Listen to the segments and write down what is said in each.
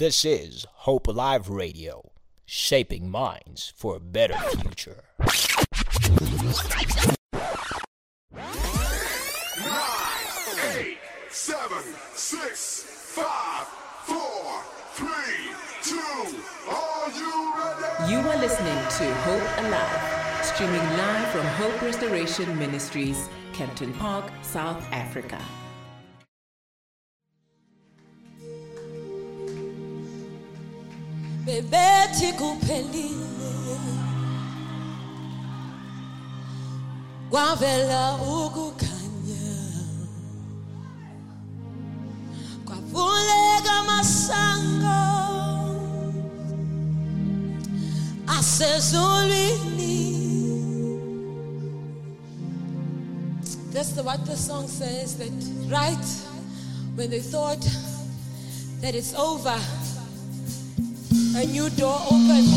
This is Hope Alive Radio, shaping minds for a better future. Nine, eight, seven, six, five, four, three, two. Are you ready? You are listening to Hope Alive, streaming live from Hope Restoration Ministries, Kempton Park, South Africa. Bebethi kuphelile. Kwavela ukukhanya. Kwavuleka masango asezulwini. That's the, what the song says that right when they thought that it's over a new door opened.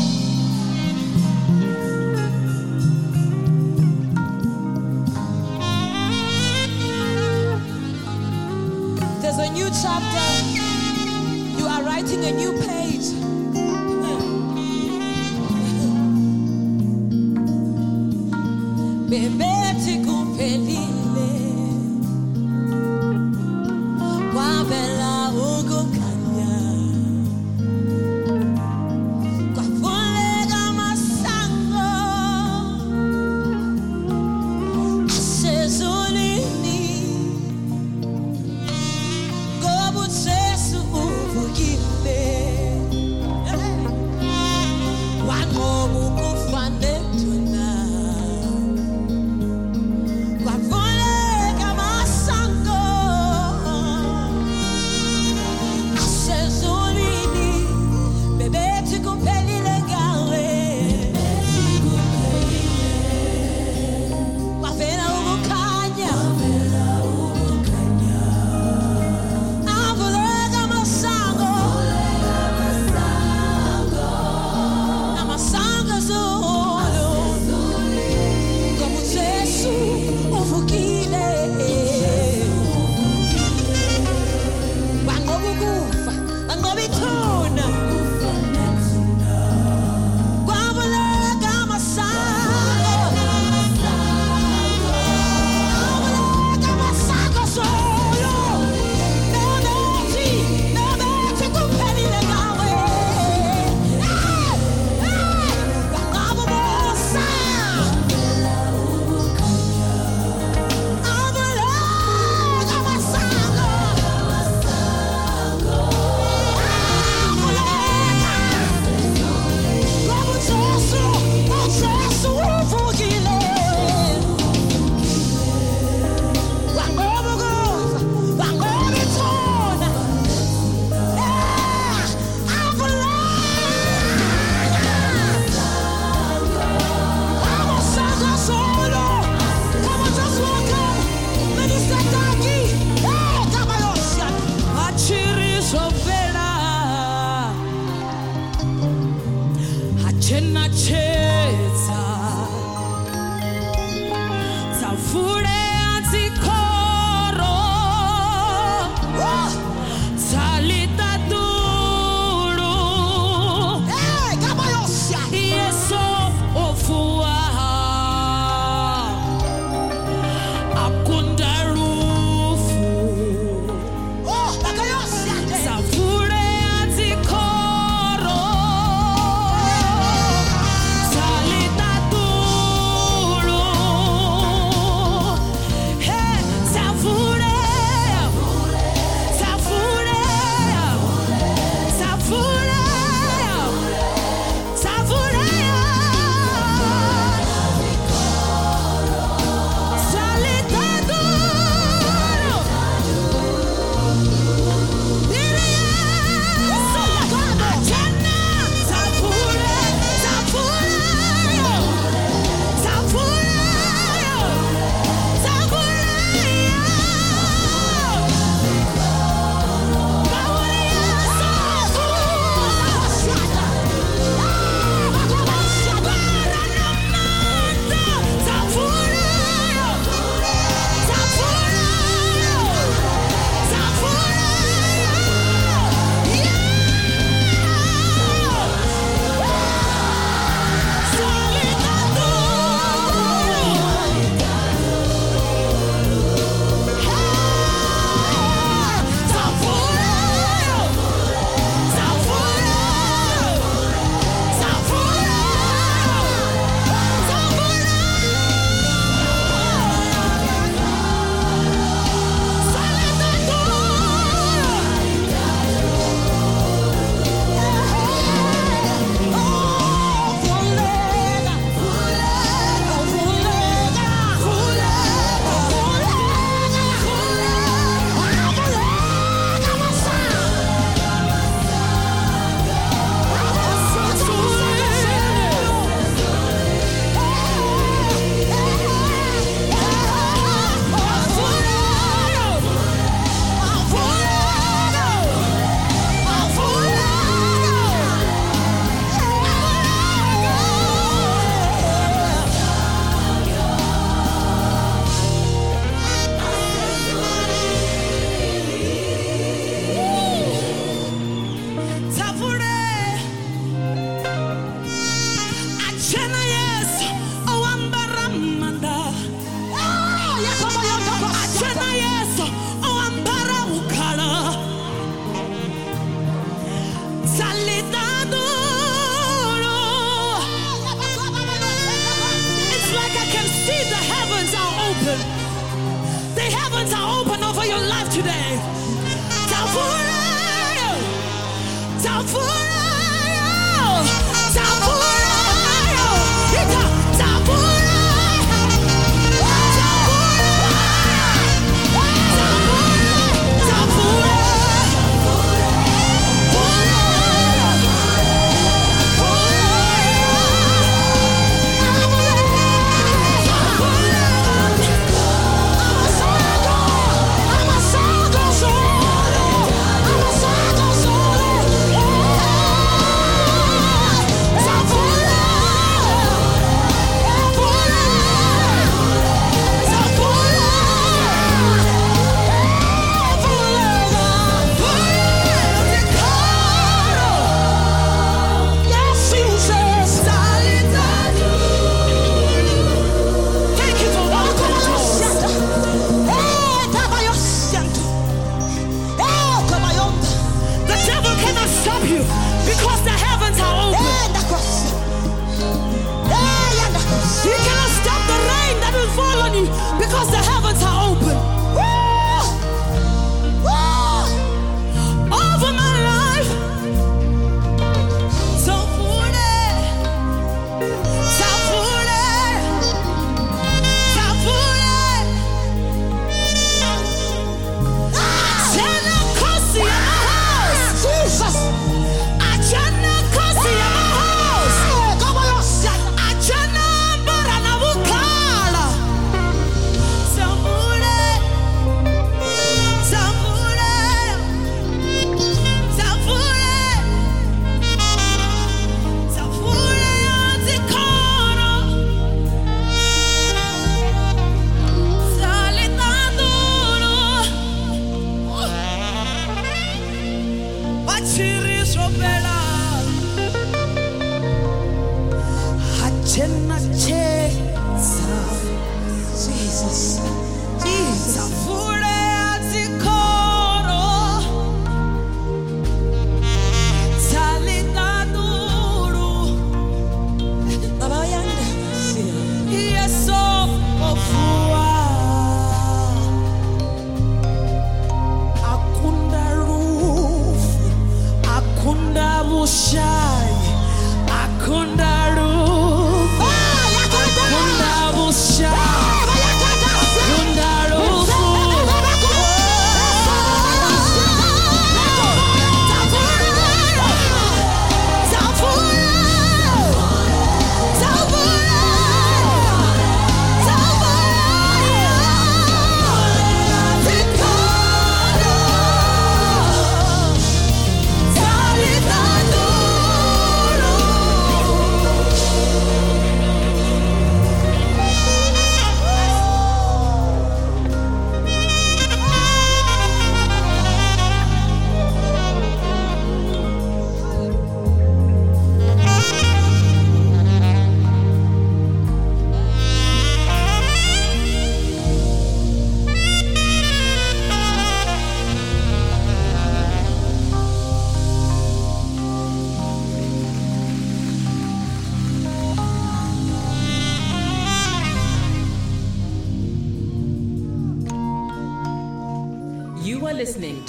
There's a new chapter. You are writing a new page. Bebethi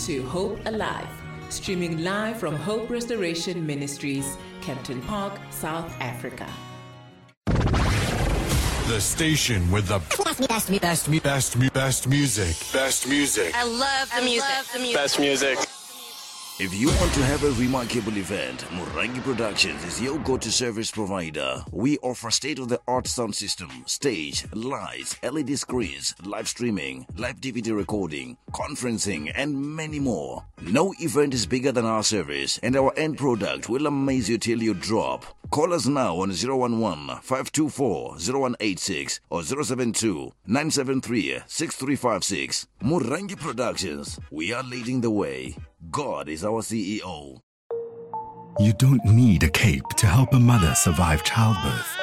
to Hope Alive, streaming live from Hope Restoration Ministries, Kempton Park, South Africa. The station with the best, best, best, best, best, best music. Best music. I love the music. the music. Best music. If you want to have a remarkable event, Murangi Productions is your go-to service provider. We offer state-of-the-art sound system, stage, lights, LED screens, live streaming, live DVD recording, conferencing, and many more. No event is bigger than our service, and our end product will amaze you till you drop. Call us now on 011-524-0186 or 072-973-6356. Murangi Productions. We are leading the way. God is our CEO. You don't need a cape to help a mother survive childbirth.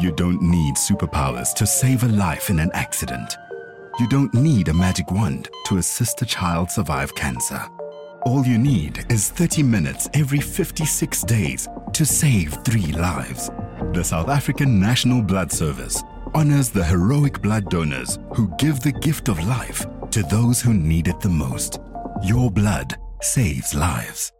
You don't need superpowers to save a life in an accident. You don't need a magic wand to assist a child survive cancer. All you need is 30 minutes every 56 days to save three lives. The South African National Blood Service honors the heroic blood donors who give the gift of life to those who need it the most. Your blood saves lives.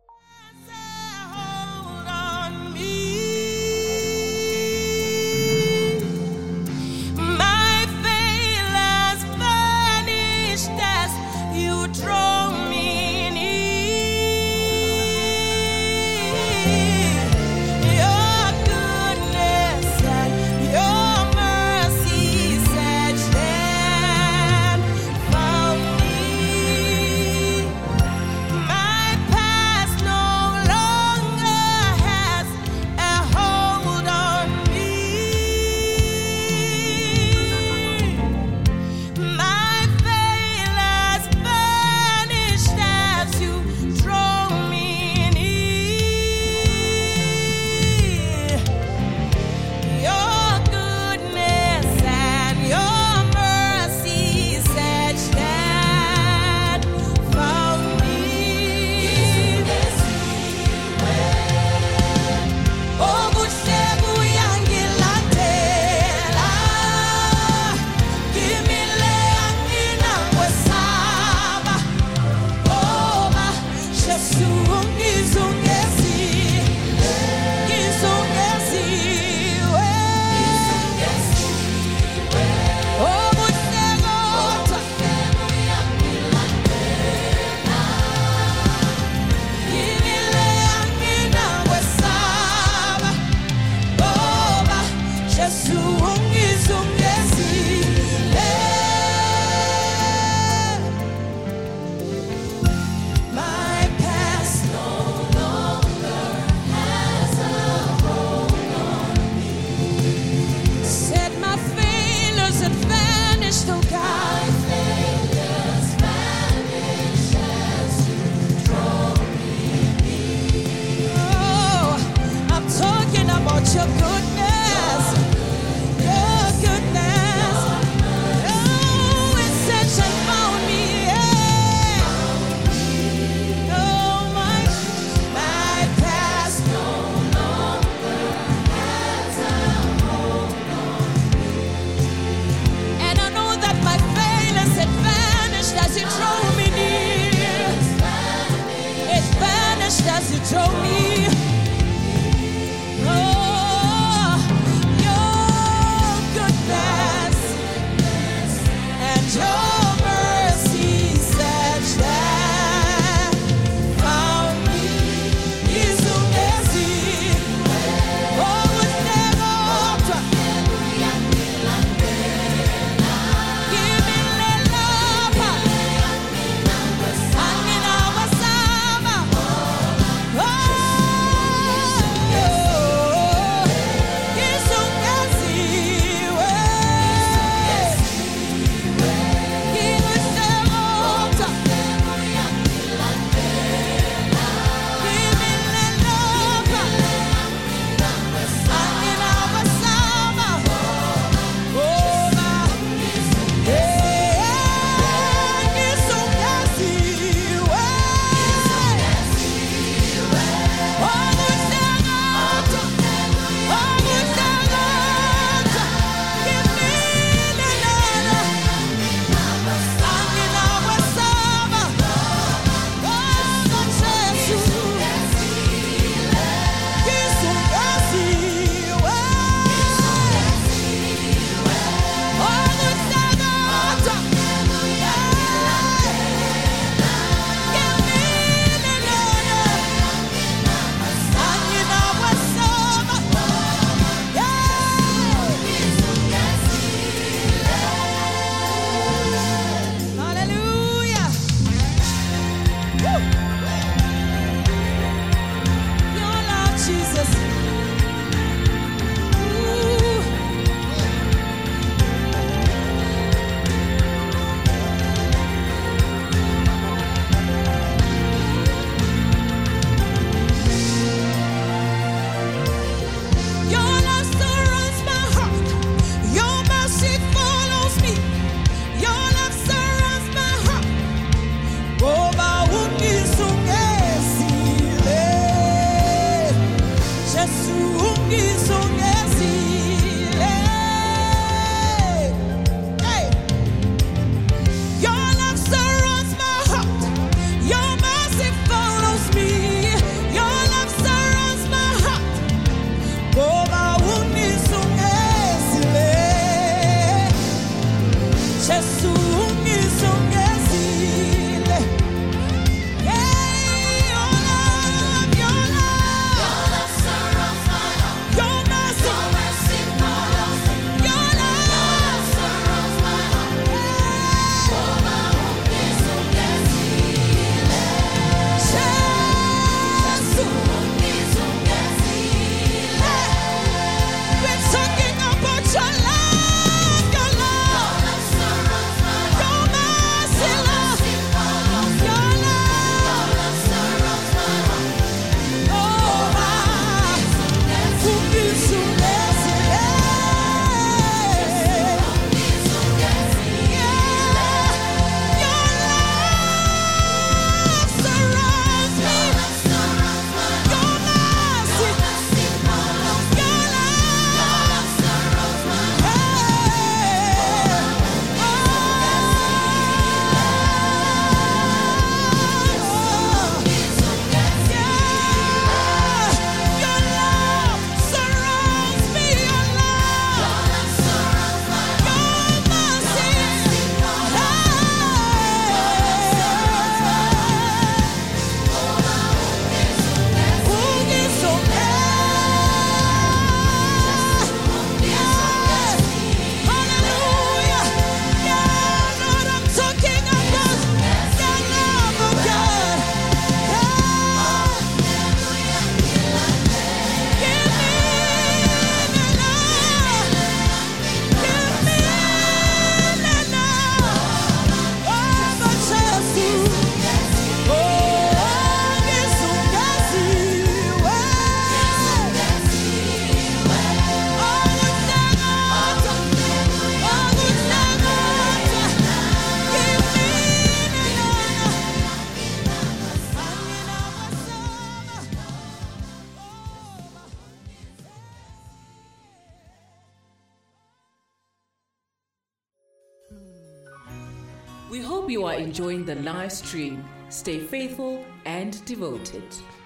Stream. Stay faithful and devoted.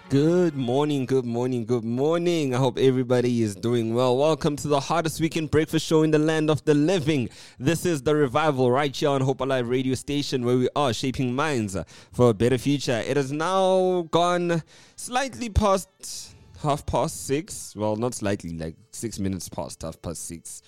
Good morning, good morning, good morning. I hope everybody is doing well. Welcome to the hottest weekend breakfast show in the land of the living. This is the revival right here on Hope Alive radio station where we are shaping minds for a better future. It has now gone slightly past half past six. Well, not slightly, like six minutes past half past six.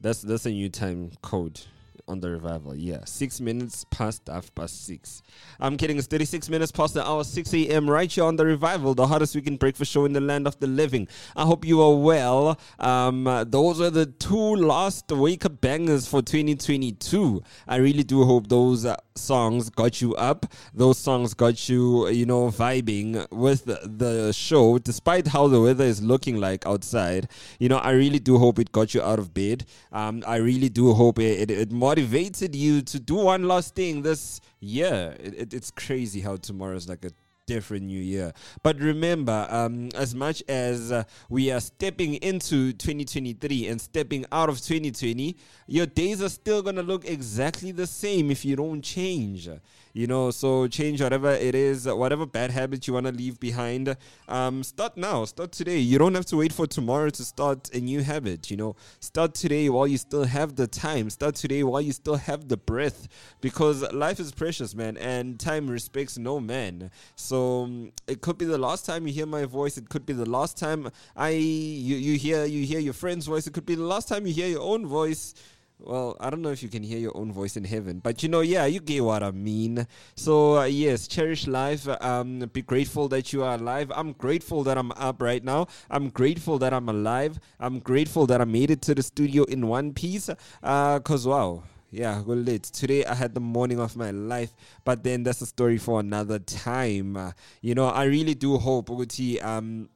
That's that's a new time code on the revival. Yeah, six minutes past half past six. I'm kidding. It's 36 minutes past the hour, 6 a.m. right here on the revival, the hottest weekend breakfast show in the land of the living. I hope you are well. Um, those are the two last wake up bangers for 2022. I really do hope those uh, songs got you up. Those songs got you, you know, vibing with the show, despite how the weather is looking like outside. You know, I really do hope it got you out of bed. Um, I really do hope it, it, it motivated you to do one last thing this year. It, it, it's crazy how tomorrow is like a different new year. But remember, um, as much as uh, we are stepping into 2023 and stepping out of 2020, your days are still going to look exactly the same if you don't change. You know, so change whatever it is, whatever bad habits you want to leave behind. Um, start now, start today. You don't have to wait for tomorrow to start a new habit. You know, start today while you still have the time. Start today while you still have the breath, because life is precious, man, and time respects no man. So um, it could be the last time you hear my voice. It could be the last time I you you hear you hear your friend's voice. It could be the last time you hear your own voice. Well, I don't know if you can hear your own voice in heaven, but you know, yeah, you get what I mean. So uh, yes, cherish life. Um, be grateful that you are alive. I'm grateful that I'm up right now. I'm grateful that I'm alive. I'm grateful that I made it to the studio in one piece. Uh, cause wow, yeah, well, lit. Today I had the morning of my life, but then that's a story for another time. Uh, you know, I really do hope, Uguti, um,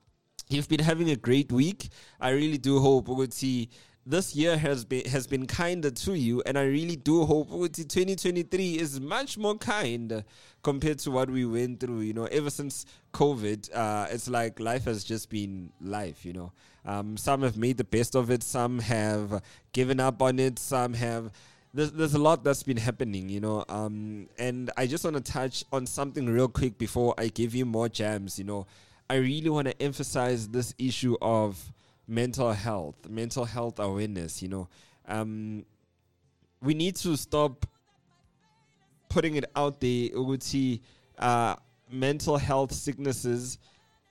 you've been having a great week. I really do hope, Uguti, this year has been has been kinder to you, and I really do hope 2023 is much more kind compared to what we went through. You know, ever since COVID, uh, it's like life has just been life. You know, um, some have made the best of it, some have given up on it, some have. There's, there's a lot that's been happening, you know, um, and I just want to touch on something real quick before I give you more jams. You know, I really want to emphasize this issue of mental health, mental health awareness. You know, um, we need to stop putting it out there. Uguti, uh, mental health sicknesses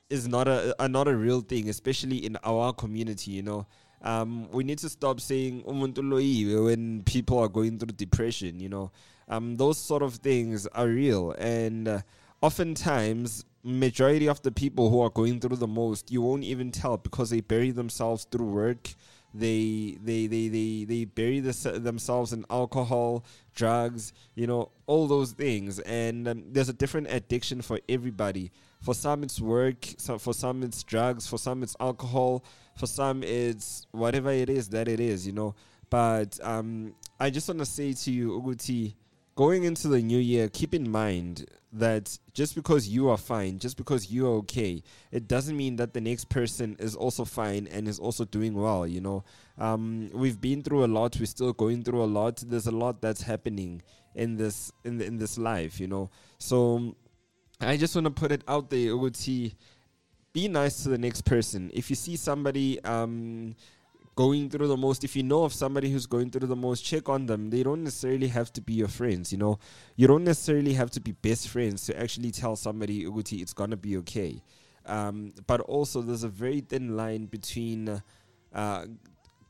is not a are not a real thing, especially in our community. You know. Um, we need to stop saying "Umuntu loyiwe" when people are going through depression. You know, um, those sort of things are real, and uh, oftentimes majority of the people who are going through the most you won't even tell because they bury themselves through work. They they they they, they bury this, themselves in alcohol drugs you know all those things. And um, there's a different addiction for everybody. For some it's work so for some it's drugs for some it's alcohol for some it's whatever it is that it is you know but um, i just want to say to you uguti going into the new year keep in mind that just because you are fine, just because you are okay, it doesn't mean that the next person is also fine and is also doing well. You know, um, we've been through a lot. We're still going through a lot. There's a lot that's happening in this in the, in this life. You know, so I just want to put it out there, Uguti. Be nice to the next person. If you see somebody um, going through the most if you know of somebody who's going through the most check on them. They don't necessarily have to be your friends you know. You don't necessarily have to be best friends to actually tell somebody uguti it's gonna be okay. Um, but also there's a very thin line between uh,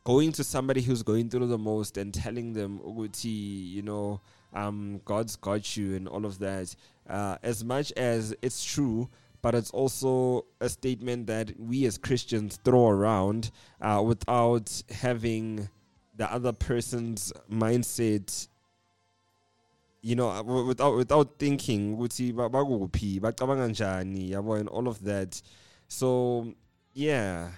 going to somebody who's going through the most and telling them uguti you know um, god's got you and all of that. Uh, as much as it's true but it's also a statement that we as Christians throw around uh, without having the other person's mindset. You know, uh, without without thinking, ukuthi and all of that. So, yeah.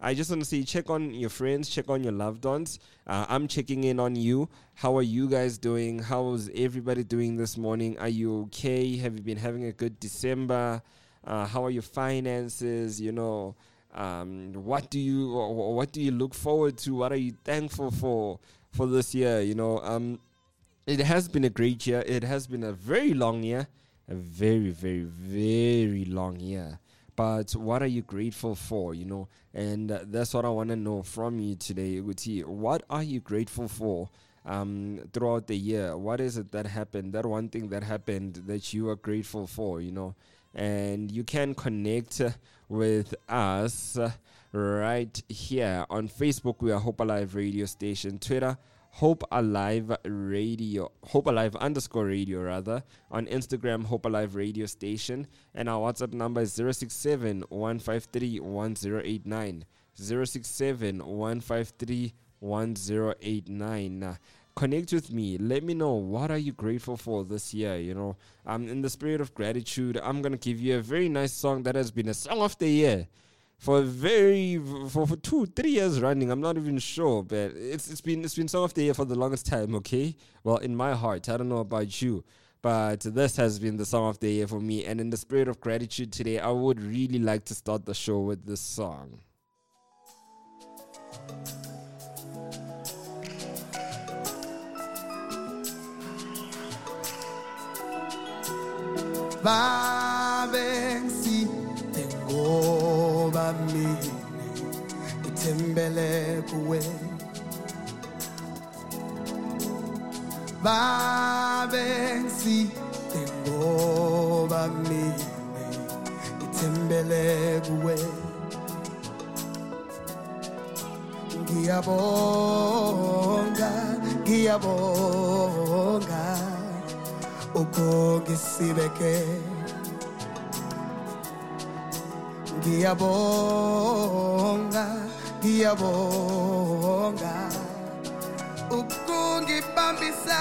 I just want to say, check on your friends, check on your loved ones. Uh, I'm checking in on you. How are you guys doing? How is everybody doing this morning? Are you okay? Have you been having a good December? Uh, how are your finances? You know, um, what do you what do you look forward to? What are you thankful for for this year? You know, um, it has been a great year. It has been a very long year, a very, very, very long year. But what are you grateful for? You know, and uh, that's what I want to know from you today, Uti. What are you grateful for? Um, throughout the year, what is it that happened? That one thing that happened that you are grateful for, you know, and you can connect with us right here on Facebook. We are Hope Alive Radio Station. Twitter, Hope Alive Radio, Hope Alive underscore radio rather. On Instagram, Hope Alive Radio Station. And our WhatsApp number is 067 153 1089. 067 153 1089 connect with me. Let me know what are you grateful for this year? You know um in the spirit of gratitude. I'm gonna give you a very nice song that has been a song of the year for very for, for two three years running. I'm not even sure but it's it's been it's been song of the year for the longest time okay? Well in my heart i don't know about you but this has been the song of the year for me. And in the spirit of gratitude today i would really like to start the show with this song babensi ngoba mina ngithembele kuwe babensi ngoba mina ngithembele kuwe ngiyabonga ngiyabonga ukungisibeke ngiyabonga ngiyabonga. Ukungibambisa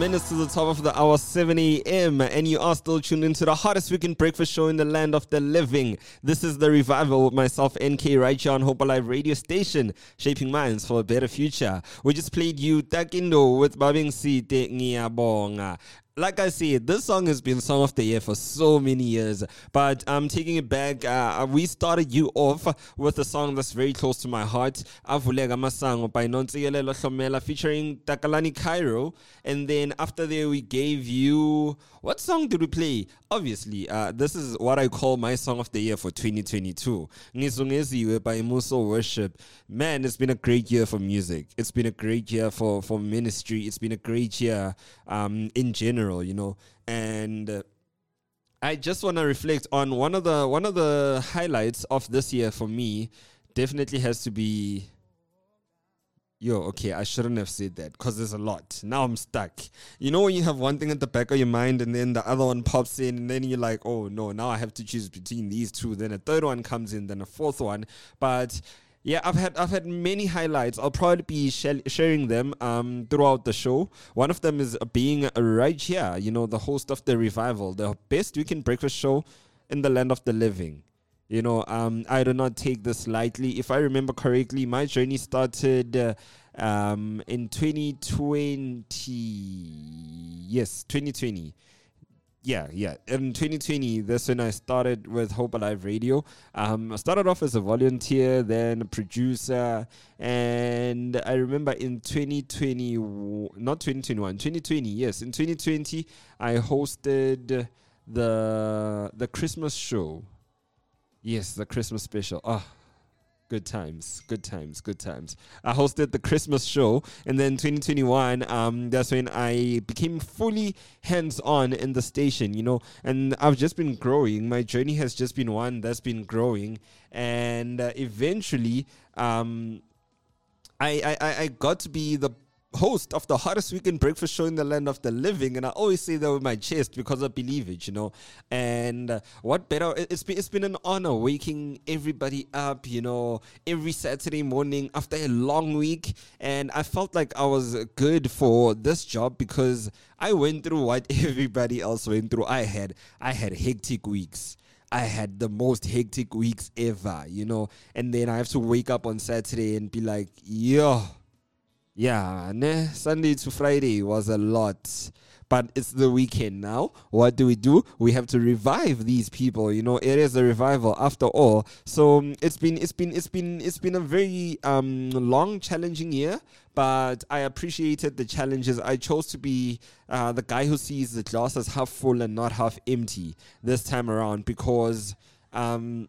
minutes to the top of the hour, 7 a.m., and you are still tuned into the hottest weekend breakfast show in the land of the living. This is the revival with myself, NK, right here on Hope Alive radio station, shaping minds for a better future. We just played you Takindo with Babing Site Ngiyabonga. Like I said, this song has been Song of the Year for so many years, but I'm taking it back. Uh, we started you off with a song that's very close to my heart, Avulega Masango by Nontsigelelo Hlomela featuring Takalani Cairo. And then after there, we gave you. What song did we play? Obviously, uh, this is what I call my Song of the Year for 2022. Ngizungeziwe by Muso Worship. Man, it's been a great year for music. It's been a great year for, for ministry. It's been a great year um, in general, you know. And. I just want to reflect on one of the one of the highlights of this year for me. Definitely has to be. Yo, okay, I shouldn't have said that because there's a lot. Now I'm stuck. You know when you have one thing at the back of your mind and then the other one pops in, and then you're like, oh no, now I have to choose between these two. Then a third one comes in, then a fourth one. But yeah, I've had I've had many highlights. I'll probably be sh- sharing them um, throughout the show. One of them is being right here. You know, the host of the revival, the best weekend breakfast show in the land of the living. You know, um, I do not take this lightly. If I remember correctly, my journey started uh, um, in 2020. Yes, 2020 yeah, yeah. In 2020, that's when I started with Hope Alive Radio. Um, I started off as a volunteer, then a producer, and I remember in 2020, not 2021, 2020, yes, in 2020, I hosted the the Christmas show. Yes, the Christmas special. Ah, good times, good times, good times. I hosted the Christmas show, and then 2021, um, that's when I became fully hands-on in the station, you know. And I've just been growing. My journey has just been one that's been growing, and uh, eventually, um, I, I I got to be the host of the hottest weekend breakfast show in the land of the living and i always say that with my chest because i believe it you know. And uh, what better it- it's been it's been an honor waking everybody up you know every saturday morning after a long week. And i felt like i was good for this job because i went through what everybody else went through. I had i had hectic weeks. I had the most hectic weeks ever, you know, and then I have to wake up on Saturday and be like, yo, yeah, ne? Sunday to Friday was a lot. But it's the weekend now. What do we do? We have to revive these people. You know, it is a revival after all. So um, it's been it's been it's been it's been a very um long, challenging year. But I appreciated the challenges. I chose to be uh, the guy who sees the glass as half full and not half empty this time around because um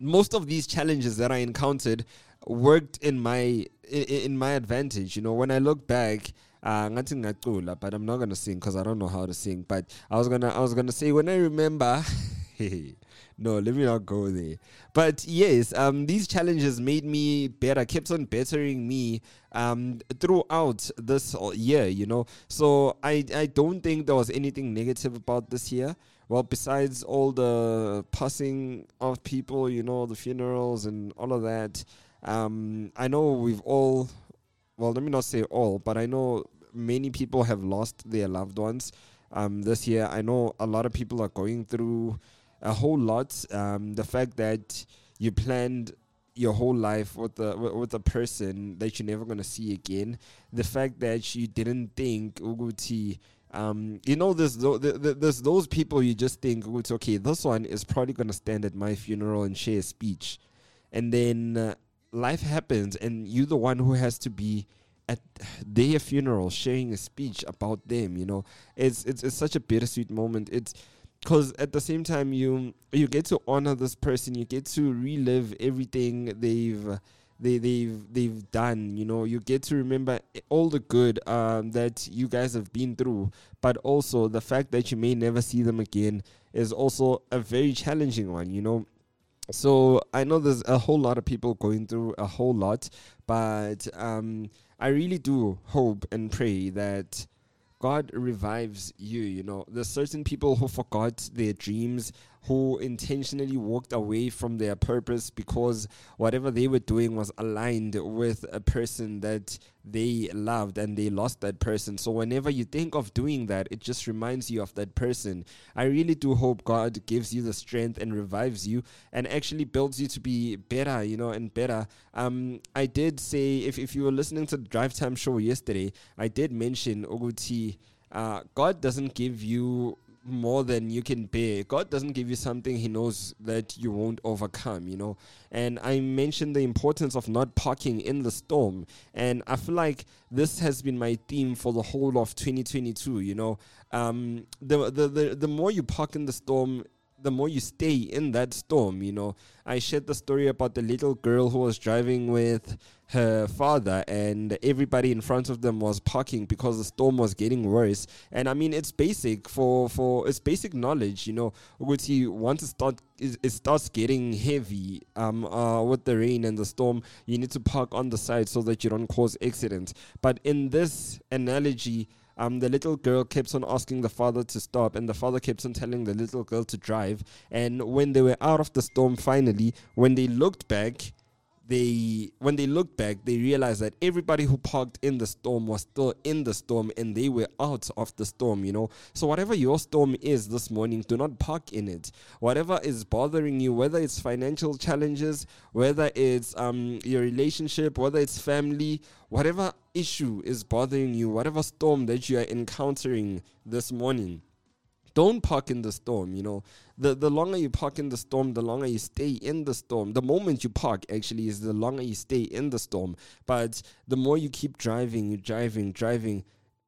most of these challenges that I encountered worked in my in, my advantage. You know, when I look back, uh, but I'm not gonna sing because I don't know how to sing. But I was gonna I was gonna say when I remember. no, let me not go there. But yes, um, these challenges made me better, kept on bettering me um, throughout this year, you know. So I, I don't think there was anything negative about this year. Well, besides all the passing of people, you know, the funerals and all of that, um, I know we've all, well, let me not say all, but I know many people have lost their loved ones um, this year. I know a lot of people are going through a whole lot. Um, the fact that you planned your whole life with a with a person that you're never gonna see again. The fact that you didn't think Uguti. Um, you know, there's th- th- there's those people you just think, okay, this one is probably gonna stand at my funeral and share a speech, and then uh, life happens, and you're the one who has to be at their funeral sharing a speech about them. You know, it's it's, it's such a bittersweet moment. It's because at the same time you you get to honor this person you get to relive everything they've they, they've they've done you know you get to remember all the good um, that you guys have been through but also the fact that you may never see them again is also a very challenging one you know so I know there's a whole lot of people going through a whole lot, but um, I really do hope and pray that God revives you. You know, there's certain people who forgot their dreams who intentionally walked away from their purpose because whatever they were doing was aligned with a person that they loved and they lost that person. So whenever you think of doing that, it just reminds you of that person. I really do hope God gives you the strength and revives you and actually builds you to be better, you know, and better. Um, I did say if, if you were listening to the Drive Time show yesterday, I did mention Oguti. Uh, God doesn't give you more than you can bear. God doesn't give you something He knows that you won't overcome, you know. And I mentioned the importance of not parking in the storm. And I feel like this has been my theme for the whole of 2022, you know. Um, the, the, the, the more you park in the storm, the more you stay in that storm, you know. I shared the story about the little girl who was driving with her father, and everybody in front of them was parking because the storm was getting worse. And I mean, it's basic for for it's basic knowledge, you know. Ukuthi once it start it starts getting heavy um uh with the rain and the storm, you need to park on the side so that you don't cause accidents. But in this analogy um, the little girl kept on asking the father to stop, and the father kept on telling the little girl to drive. And when they were out of the storm, finally, when they looked back, they when they looked back, they realized that everybody who parked in the storm was still in the storm, and they were out of the storm. You know, so whatever your storm is this morning, do not park in it. Whatever is bothering you, whether it's financial challenges, whether it's um your relationship, whether it's family, whatever issue is bothering you, whatever storm that you are encountering this morning, don't park in the storm you know the the longer you park in the storm the longer you stay in the storm. The moment you park actually is the longer you stay in the storm. But the more you keep driving driving driving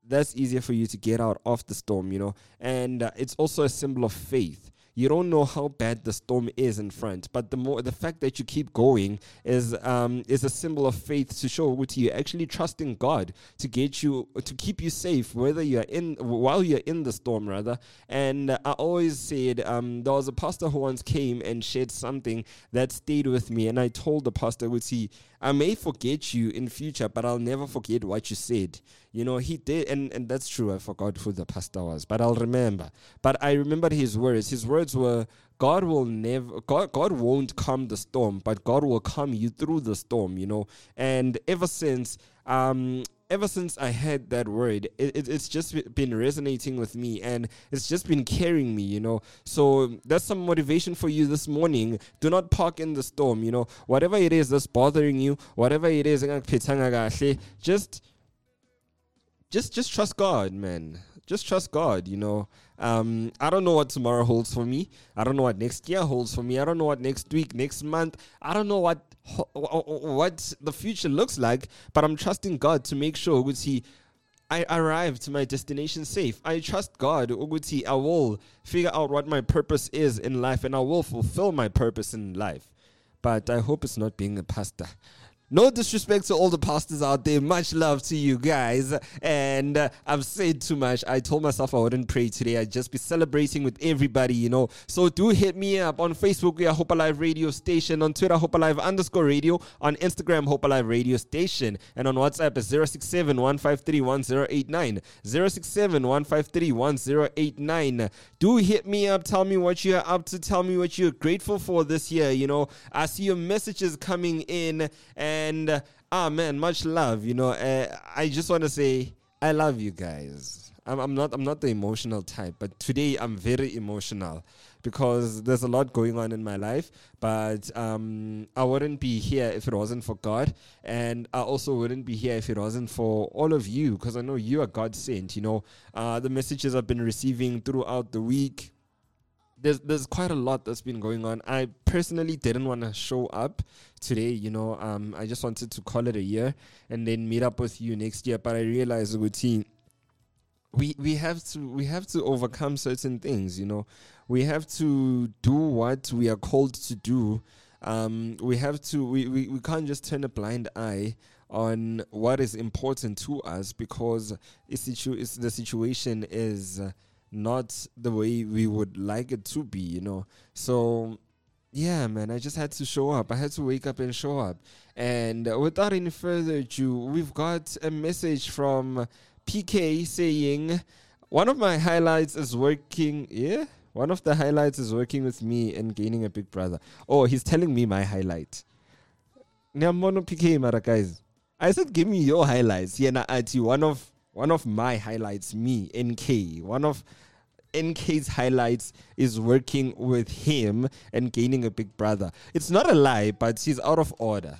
that's easier for you to get out of the storm you know? And uh, it's also a symbol of faith you don't know how bad the storm is in front, but the more the fact that you keep going is um, is a symbol of faith to show what you actually trusting God to get you to keep you safe, whether you're in while you're in the storm rather. And I always said um, there was a pastor who once came and shared something that stayed with me, and I told the pastor, "Would he?" I may forget you in future, but I'll never forget what you said. You know, he did, and, and that's true. I forgot who the pastor was, but I'll remember. But I remembered his words. His words were, God will never, God, God won't calm the storm, but God will calm you through the storm, you know. And ever since, um, ever since I heard that word, it, it, it's just been resonating with me and it's just been carrying me, you know. So that's some motivation for you this morning. Do not park in the storm, you know. Whatever it is that's bothering you, whatever it is, just just just trust God, man. Just trust God, you know. Um, I don't know what tomorrow holds for me. I don't know what next year holds for me. I don't know what next week, next month. I don't know what what the future looks like. But I'm trusting God to make sure ukuthi I arrive to my destination safe. I trust God ukuthi I will figure out what my purpose is in life, and I will fulfill my purpose in life. But I hope it's not being a pastor. No disrespect to all the pastors out there. Much love to you guys. And uh, I've said too much. I told myself I wouldn't pray today. I'd just be celebrating with everybody, you know. So do hit me up on Facebook. We are Hope Alive Radio Station. On Twitter, Hope Alive underscore radio. On Instagram, Hope Alive Radio Station. And on WhatsApp, it's 067 153 1089. 067 153 1089. Do hit me up. Tell me what you're up to. Tell me what you're grateful for this year. You know, I see your messages coming in. And uh, ah, man, much love. You know, uh, I just want to say I love you guys. I'm, I'm not I'm not the emotional type, but today I'm very emotional because there's a lot going on in my life. But um, I wouldn't be here if it wasn't for God, and I also wouldn't be here if it wasn't for all of you because I know you are God sent. You know, uh, the messages I've been receiving throughout the week there's there's quite a lot that's been going on. I personally didn't want to show up today, you know. Um, I just wanted to call it a year and then meet up with you next year. But I realized, routine, we we have to we have to overcome certain things, you know. We have to do what we are called to do. Um, we have to we, we, we can't just turn a blind eye on what is important to us because it's, situ- it's the situation is. Uh, not the way we would like it to be, you know. So, yeah, man, I just had to show up. I had to wake up and show up. And without any further ado, we've got a message from PK saying, one of my highlights is working. Yeah? One of the highlights is working with me and gaining a big brother. Oh, he's telling me my highlight. Guys. I said give me your highlights. Yena ati one of one of my highlights, me, NK. One of NK's highlights is working with him and gaining a big brother. It's not a lie, but he's out of order.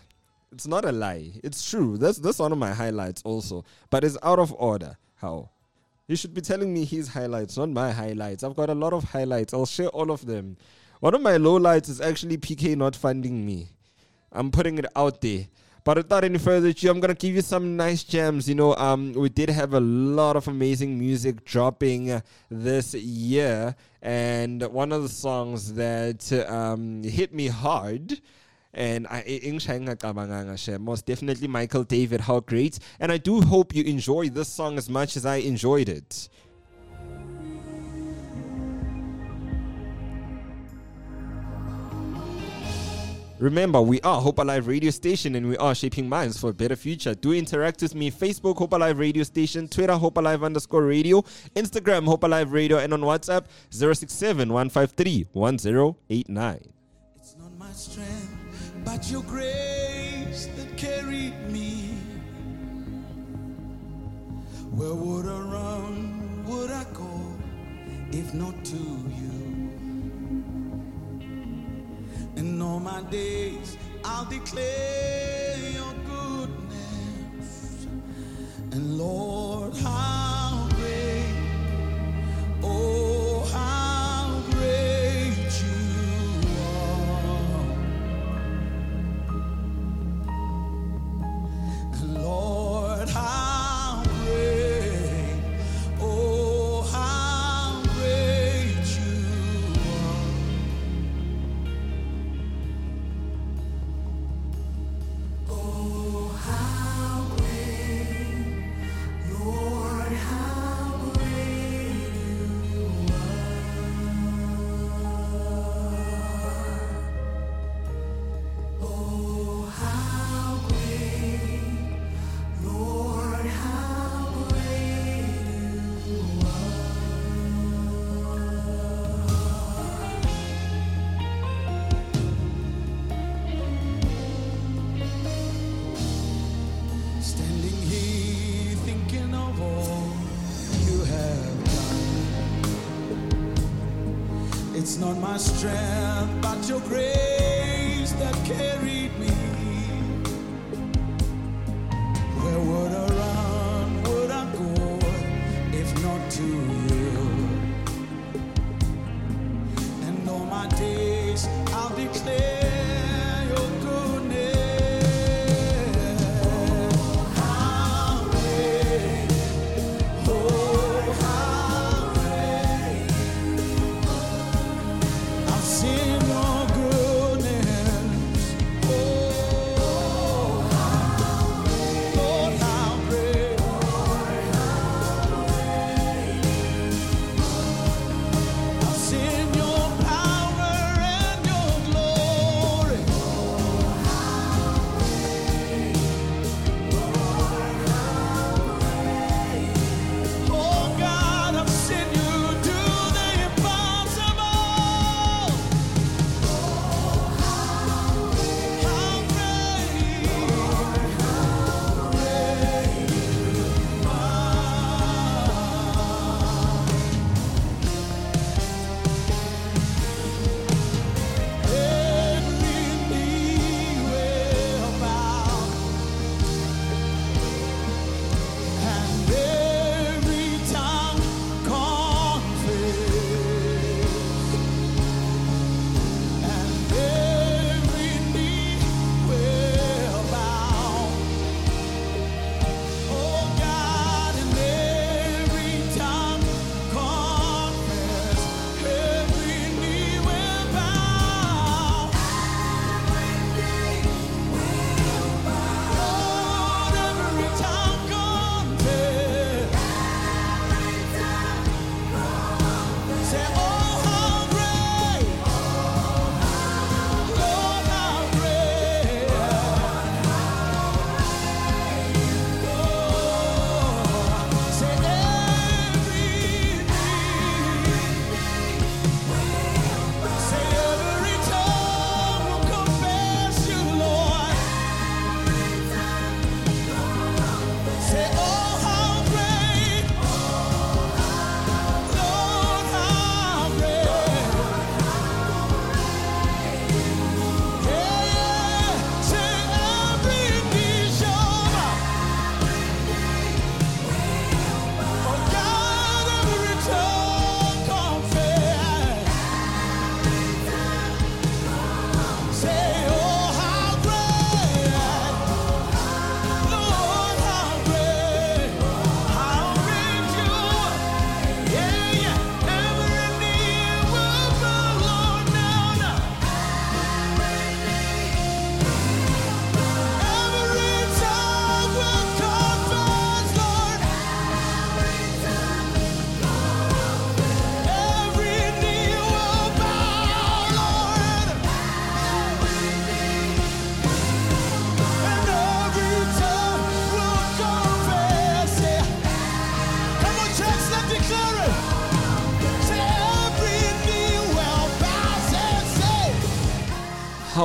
It's not a lie. It's true. That's that's one of my highlights also. But it's out of order. How? You should be telling me his highlights, not my highlights. I've got a lot of highlights. I'll share all of them. One of my lowlights is actually PK not funding me. I'm putting it out there. But without any further ado, I'm gonna give you some nice gems. You know, um, we did have a lot of amazing music dropping uh, this year, and one of the songs that um, hit me hard. And I most definitely Michael David, how great. And I do hope you enjoy this song as much as I enjoyed it. Remember, we are Hope Alive Radio Station and we are shaping minds for a better future. Do interact with me. Facebook, Hope Alive Radio Station. Twitter, Hope Alive underscore radio. Instagram, Hope Alive Radio. And on WhatsApp, 067 153 1089. It's not my strength, but your grace that carried me. Where would I run? Would I go if not to you? In all my days, I'll declare your goodness. And Lord, how great, oh, how great you are. And Lord, how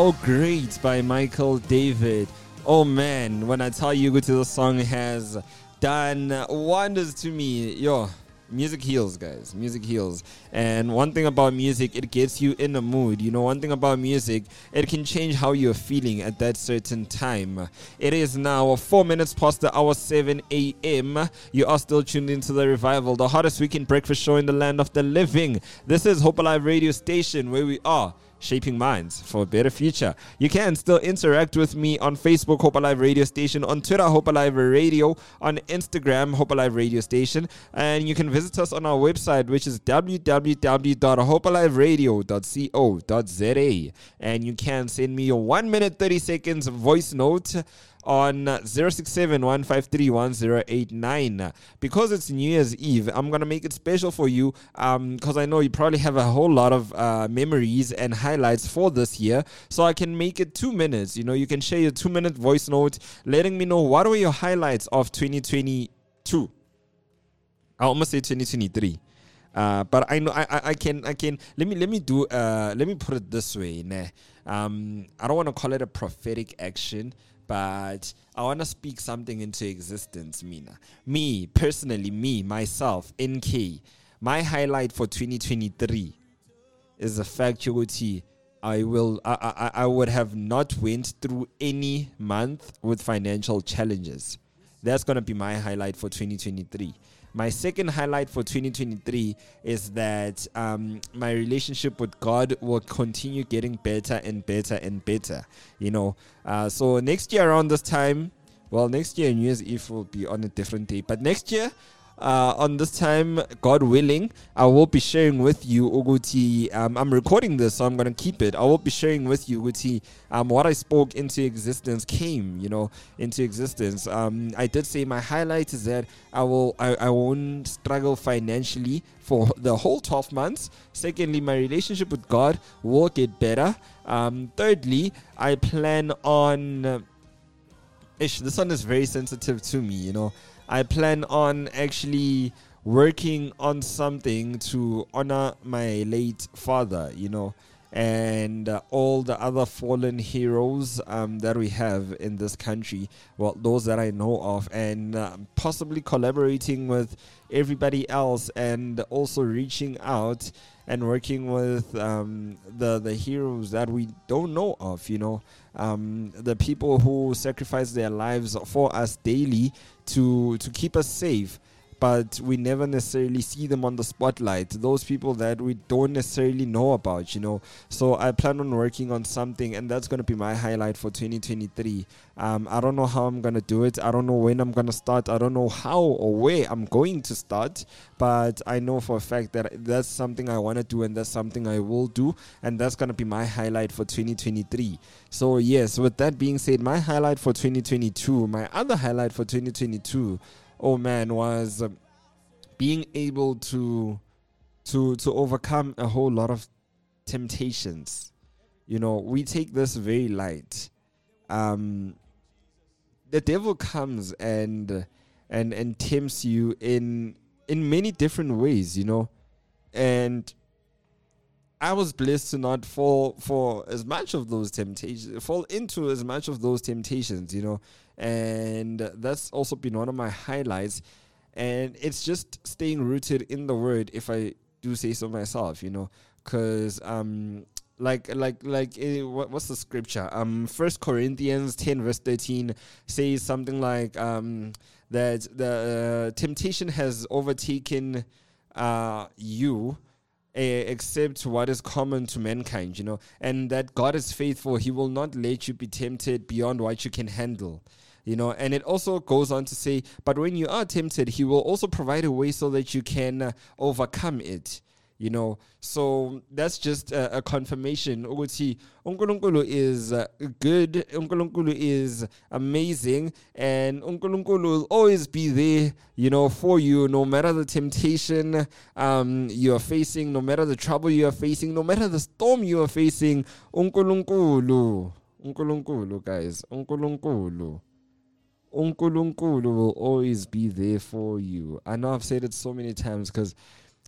How Great by Michael David. Oh man, when I tell you Guti, the song has done wonders to me. Yo, music heals, guys. Music heals. And one thing about music, it gets you in a mood. You know, one thing about music, it can change how you're feeling at that certain time. It is now four minutes past the hour 7 a.m. You are still tuned into the revival, the hottest weekend breakfast show in the land of the living. This is Hope Alive Radio Station, where we are shaping minds for a better future. You can still interact with me on Facebook, Hope Alive Radio Station, on Twitter, Hope Alive Radio, on Instagram, Hope Alive Radio Station, and you can visit us on our website, which is www.hopealiveradio.co.za. And you can send me your 1 minute 30 seconds voice note on 0671531089 because it's new year's eve i'm gonna make it special for you because i know you probably have a whole lot of uh, memories and highlights for this year. So i can make it two minutes. You know you can share your two minute voice note letting me know what were your highlights of 2022 i almost say 2023 uh, but I know I, I, I can I can let me let me do uh let me put it this way nah. um I don't want to call it a prophetic action but I want to speak something into existence, Mina. Me, personally, me, myself, NK, my highlight for 2023 is the fact, I will, I, I, I would have not went through any month with financial challenges. That's going to be my highlight for 2023. My second highlight for 2023 is that um, my relationship with God will continue getting better and better and better. You know, uh, so next year around this time, well, next year New Year's Eve will be on a different day, but next year uh, on this time, God willing, I will be sharing with you, Uguti. Um, I'm recording this, so I'm going to keep it. I will be sharing with you, Uguti, um, what I spoke into existence came, you know, into existence. Um, I did say my highlight is that I will, I, I won't struggle financially for the whole 12 months. Secondly, my relationship with God will get better. Um, thirdly, I plan on. Uh, ish, this one is very sensitive to me, you know. I plan on actually working on something to honor my late father, you know, and uh, all the other fallen heroes um, that we have in this country. Well, those that I know of, and uh, possibly collaborating with everybody else, and also reaching out and working with um, the the heroes that we don't know of. You know, um, the people who sacrifice their lives for us daily to to keep us safe but we never necessarily see them on the spotlight. Those people that we don't necessarily know about, you know. So I plan on working on something, and that's going to be my highlight for 2023. Um, I don't know how I'm going to do it. I don't know when I'm going to start. I don't know how or where I'm going to start, but I know for a fact that that's something I want to do, and that's something I will do, and that's going to be my highlight for 2023. So, yes, with that being said, my highlight for 2022, my other highlight for 2022 oh man was um, being able to to to overcome a whole lot of temptations. You know we take this very light. Um the devil comes and and and tempts you in in many different ways you know. And I was blessed to not fall for as much of those temptations, fall into as much of those temptations, you know, and that's also been one of my highlights. And it's just staying rooted in the word, if I do say so myself, you know, because um, like like like uh, what, what's the scripture? Um, First Corinthians ten verse thirteen says something like um that the uh, temptation has overtaken uh you except what is common to mankind, you know, and that God is faithful. He will not let you be tempted beyond what you can handle, you know. And it also goes on to say, but when you are tempted, He will also provide a way so that you can uh, overcome it. You know so that's just a, confirmation. Ukuthi uNkulunkulu is uh, good uNkulunkulu is amazing and uNkulunkulu will always be there you know for you no matter the temptation um you are facing no matter the trouble you are facing no matter the storm you are facing. uNkulunkulu uNkulunkulu guys uNkulunkulu uNkulunkulu will always be there for you i know i've said it so many times because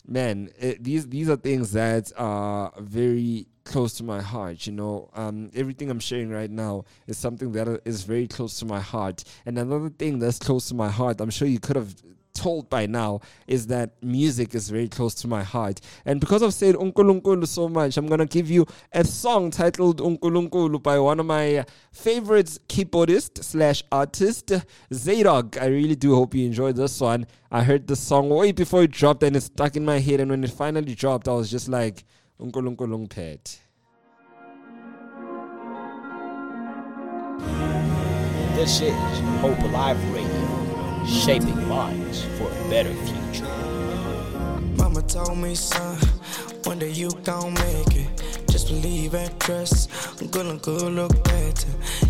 man, it, these these are things that are very close to my heart. You know, um, everything I'm sharing right now is something that is very close to my heart. And another thing that's close to my heart, I'm sure you could have told by now is that music is very close to my heart. And because I've said Unkulunkulu so much, I'm going to give you a song titled Unkulunkulu by one of my favorite keyboardist slash artist, Zaydog. I really do hope you enjoyed this one. I heard the song way before it dropped and it stuck in my head. And when it finally dropped, I was just like, Unkulunkulu. This is Hope Alive Radio shaping minds for a better future. Mama told me, son, one day you gon' make it. Just believe and trust. I'm gonna go look better.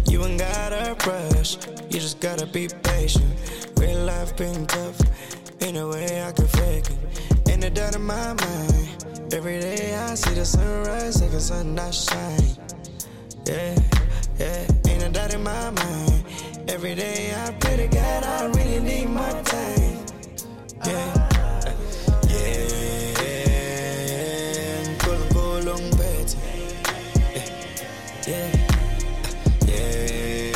You ain't gotta rush, you just gotta be patient. Real life been tough, ain't no way I can fake it. In the doubt of my mind, every day I see the sunrise like a sun not shine. Yeah, yeah, ain't a doubt in my mind. Every day I pray to God, I really need my time. Yeah, yeah. Kulong kulong better. Yeah, yeah.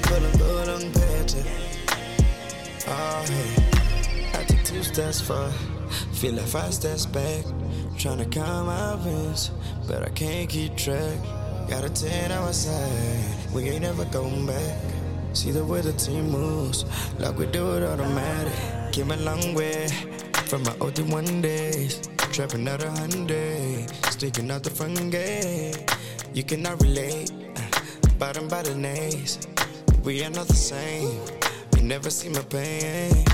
Kulong kulong better. Oh, hey. I take two steps forward, feel like five steps back. Tryna count my wins, but I can't keep track. Got a 10 hour side, we ain't never going back. See the way the team moves, like we do it automatic. Came a long way from my OT one days. Trapping out a hundred, sneaking out the front gate. You cannot relate, bottom by the nays. We are not the same, you never see my pain.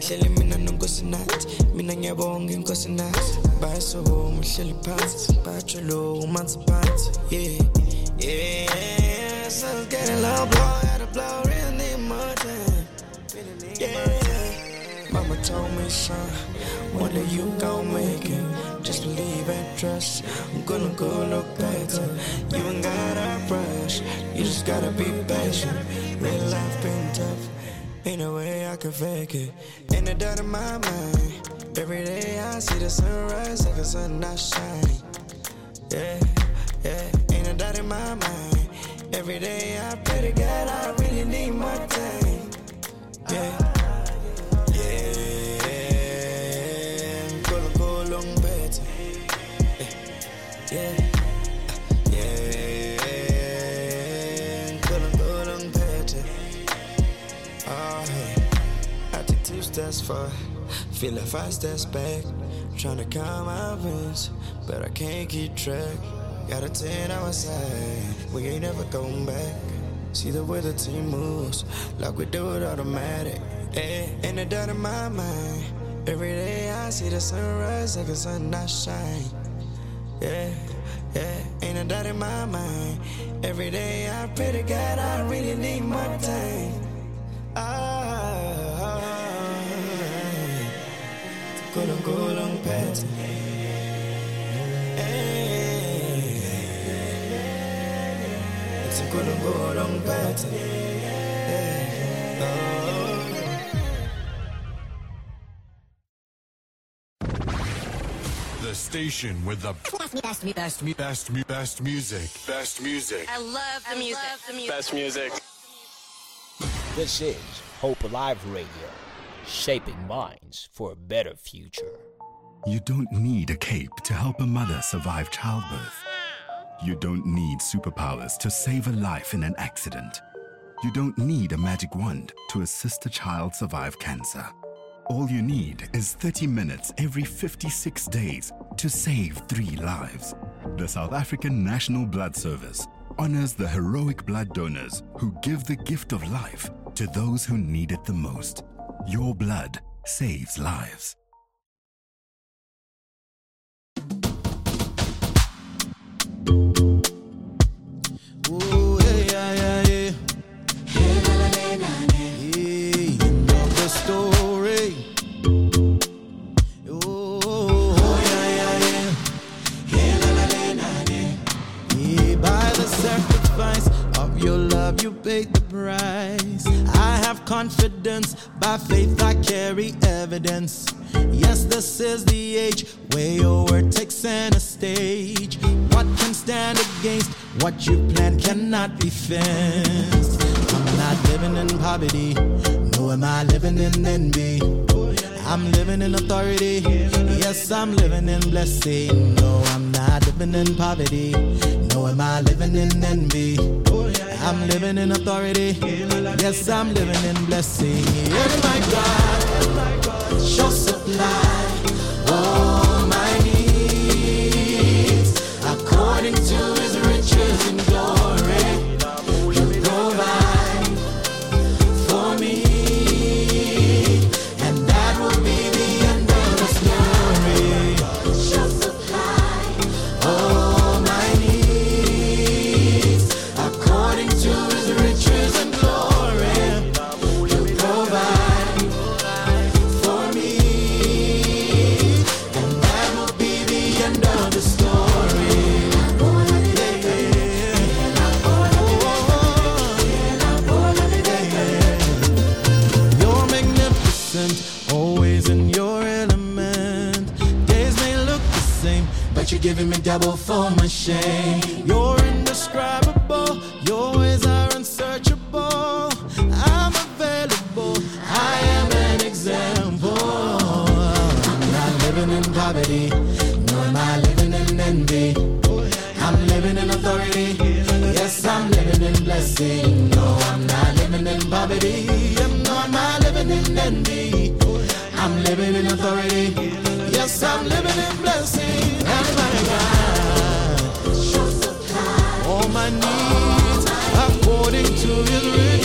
hleli mina nonkosinati mina ngiyabonga inkosinati bayisobo mhleli phansi batsho lo umanzi phansi yeah yeah so getting low blow had a blow really need more time yeah mama told me son one day you gon' make it just believe and trust i'm gonna go look better you ain't gotta rush you just gotta be patient real life been tough Ain't no way I can fake it. Ain't a doubt in my mind. Every day I see the sunrise like sun not shine. Yeah, yeah. In my mind. Every day I pray to God, I really need my time. Yeah, steps forward, feel like five steps back. Tryna count my wins, but I can't keep track. Got a 10 hour side, we ain't never going back. See the way the team moves, like we do it automatic. Hey, ain't a doubt in my mind. Every day I see the sunrise like a sun not shine. Yeah, yeah, ain't a doubt in my mind. Every day I pray to God, I really need my time. Ah, ah, ah. kulong kulong pet. It's a kulong kulong pet. The station with the best, best, best, best, best music. Best music. I love the music. the music. Best music. This is Hope Alive Radio, shaping minds for a better future. You don't need a cape to help a mother survive childbirth. You don't need superpowers to save a life in an accident. You don't need a magic wand to assist a child survive cancer. All you need is 30 minutes every 56 days to save three lives. The South African National Blood Service honors the heroic blood donors who give the gift of life to those who need it the most. Your blood saves lives. Confidence, by faith I carry evidence. Yes, this is the age where your word takes center stage. What can stand against what you plan cannot be fenced. I'm not living in poverty, no, am I living in envy? I'm living in authority. Yes, I'm living in blessing. No, I'm not living in poverty. No, am I living in envy? I'm living in authority. Yes, I'm living in blessing. Yes, my God shall supply. All for my shame. You're indescribable, your ways are unsearchable. I'm available, I am an example. I'm not living in poverty, nor am I living in envy. I'm living in authority. Yes, I'm living in blessing. No, I'm not living in poverty. I'm not my living in envy. I'm living in authority. Yes, I'm living in blessing. And my God all my needs according to His riches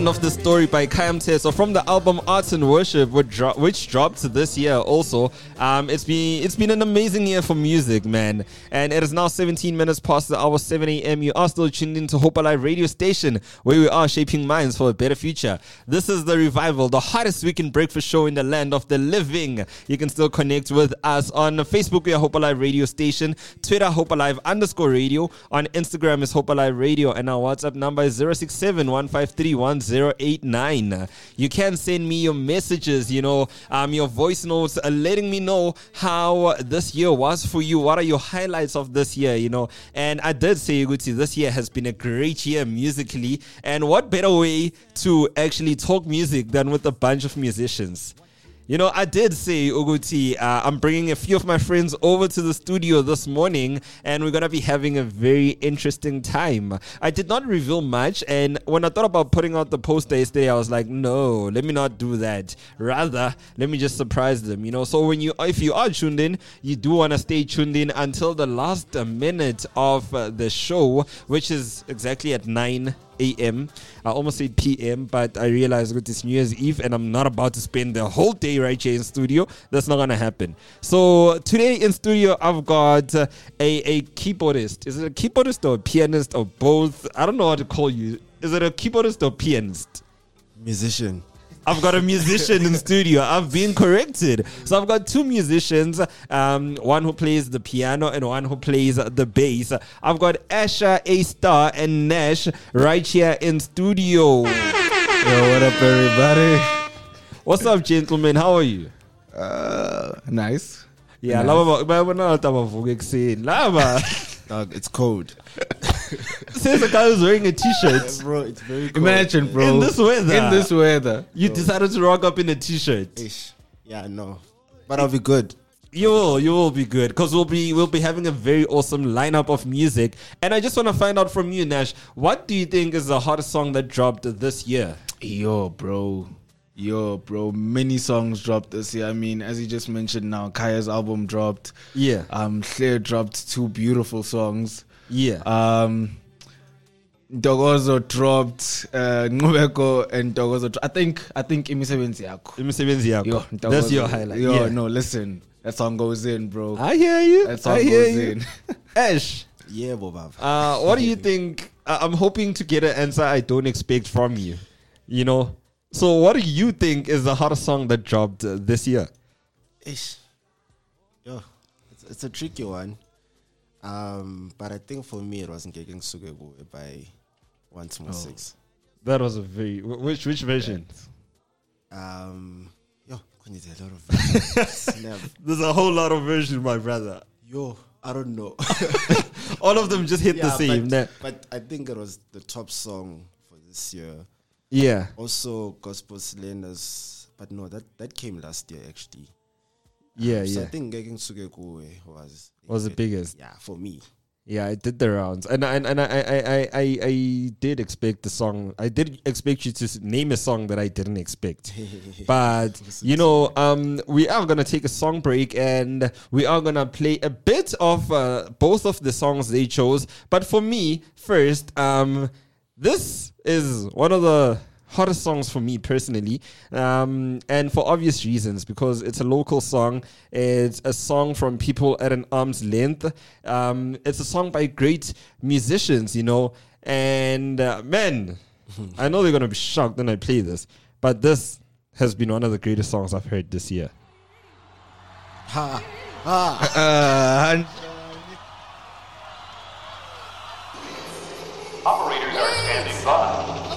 End of the story by Kayam So from the album Arts and Worship, which, dro- which dropped this year also. Um, it's been it's been an amazing year for music, man. And it is now 17 minutes past the hour 7 a.m. You are still tuned into Hope Alive radio station, where we are shaping minds for a better future. This is the revival, the hottest weekend breakfast show in the land of the living. You can still connect with us on Facebook. We are Hope Alive radio station. Twitter Hope Alive underscore radio. On Instagram is Hope Alive radio, and our WhatsApp number is 067 1089. You can send me your messages, you know, um, your voice notes, uh, letting me know how this year was for you. What are your highlights of this year, you know? And I did say, Guti, this year has been a great year musically. And what better way to actually talk music than with a bunch of musicians? You know, I did say, Uguti, uh, I'm bringing a few of my friends over to the studio this morning, and we're going to be having a very interesting time. I did not reveal much, and when I thought about putting out the poster yesterday, I was like, no, let me not do that. Rather, let me just surprise them, you know. So when you, if you are tuned in, you do want to stay tuned in until the last minute of uh, the show, which is exactly at 9 a.m. I almost said p.m., but I realized with this New Year's Eve, and I'm not about to spend the whole day right here in studio. That's not gonna happen. So today in studio, I've got a a keyboardist. Is it a keyboardist or a pianist or both? I don't know how to call you. Is it a keyboardist or pianist? Musician. I've got a musician in studio. I've been corrected. So I've got two musicians, um, one who plays the piano and one who plays the bass. I've got Asha, A Star, and Nash right here in studio. Yo, what up, everybody? What's up, gentlemen? How are you? Uh, nice. Yeah, Nice. lava abavuka ekuseni. Lava Dog, it's cold. says the guy who's wearing a t-shirt. bro, it's very cold. Imagine, bro. In this weather. In this weather. You decided to rock up in a t-shirt. Ish. Yeah, no. But I'll be good. You will, you will be good because we'll be we'll be having a very awesome lineup of music. And I just want to find out from you, Nash, what do you think is the hottest song that dropped this year? Yo, bro. Yo, bro. Many songs dropped this year. I mean, as you just mentioned now, Kaya's album dropped. Yeah. Um, Claire dropped two beautiful songs. Yeah. Um, Dogozo dropped uh, Ngubeko and Dogozo. I think I think imisebenzi yakho. Imisebenzi yakho. Yo, That's your highlight. Yo, Yeah. no, listen. That song goes in, bro. I hear you. That song I hear goes you. in. Ash, Yeah, Bob. uh, what do you think? I- I'm hoping to get an answer I don't expect from you. You know? So, what do you think is the hottest song that dropped uh, this year? Ish. Yo, it's, it's a tricky one. Um, but I think for me it was Ngeke Sugegu by One Small Six. That was a very. Which, which version? Um, yo, there's a lot of versions. There's a whole lot of versions, my brother. Yo, I don't know. All of them just hit the same. But, but I think it was the top song for this year. Yeah. Also, Gospel Slanders. But no, that, that came last year actually. Yeah, so yeah. I think Ngeke Ngisuke Kuwe was Was the biggest. Yeah, for me. Yeah, I did the rounds, and and and I I I I, I did expect the song. I did expect you to name a song that I didn't expect, but you know, um, we are gonna take a song break, and we are gonna play a bit of uh, both of the songs they chose. But for me, first, um, this is one of the hottest songs for me personally um, and for obvious reasons because it's a local song it's a song from people at an arm's length um, it's a song by great musicians you know and uh, man i know they're gonna be shocked when i play this but this has been one of the greatest songs i've heard this year Ha! Ha! Uh, are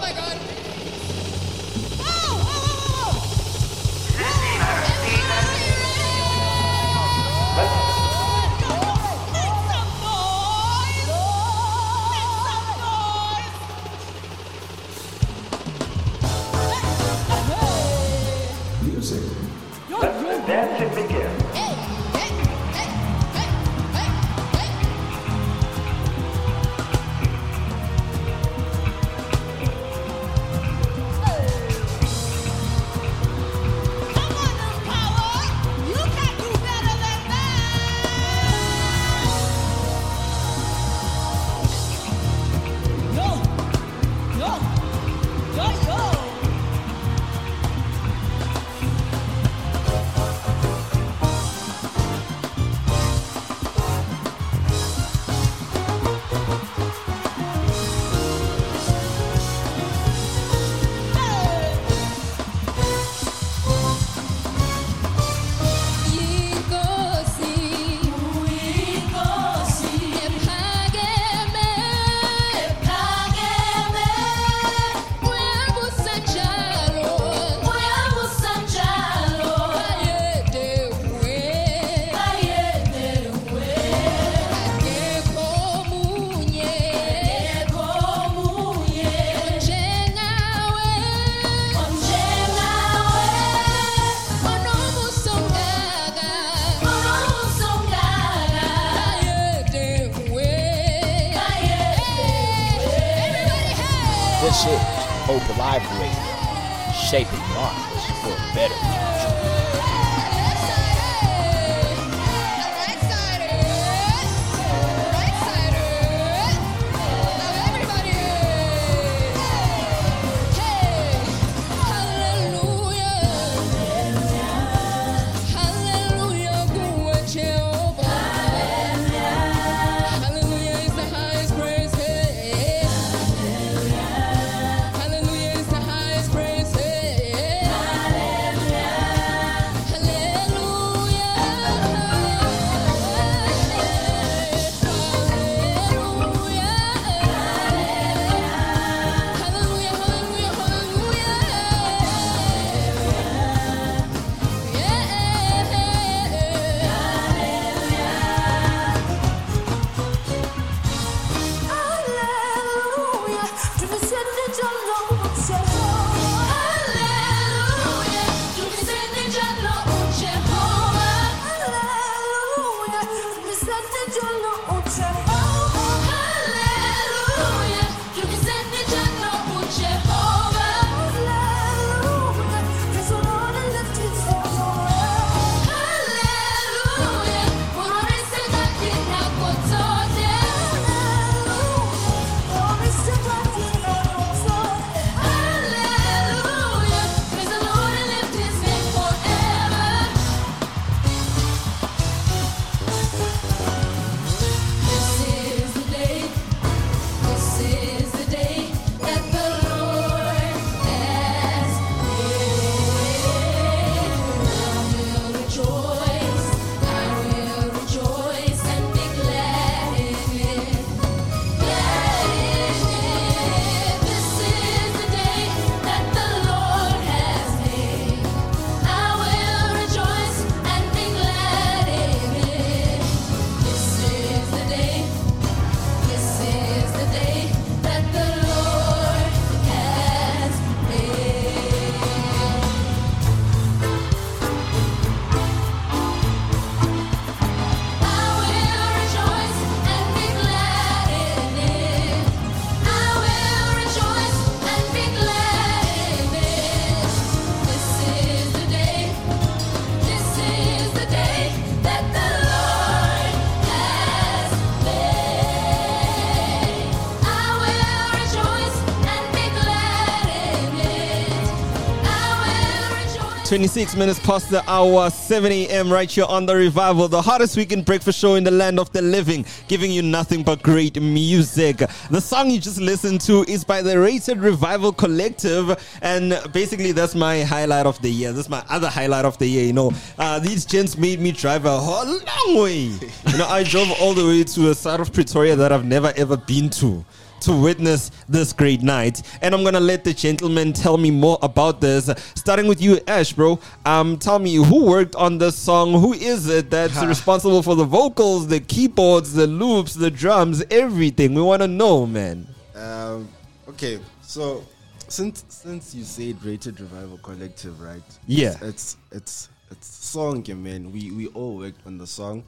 26 minutes past the hour, 7 a.m. right here on the revival, the hottest weekend breakfast show in the land of the living, giving you nothing but great music. The song you just listened to is by the Rated Revival Collective, and basically that's my highlight of the year. That's my other highlight of the year. You know, uh, these gents made me drive a whole long way. You know, I drove all the way to a side of Pretoria that I've never ever been to to witness this great night. And I'm gonna let the gentleman tell me more about this. Starting with you, Ash, bro. Um, tell me who worked on this song. Who is it that's responsible for the vocals, the keyboards, the loops, the drums, everything? We wanna know, man. Um, okay, so since since you said Rated Revival Collective, right? Yeah. It's it's it's song, man. We we all worked on the song.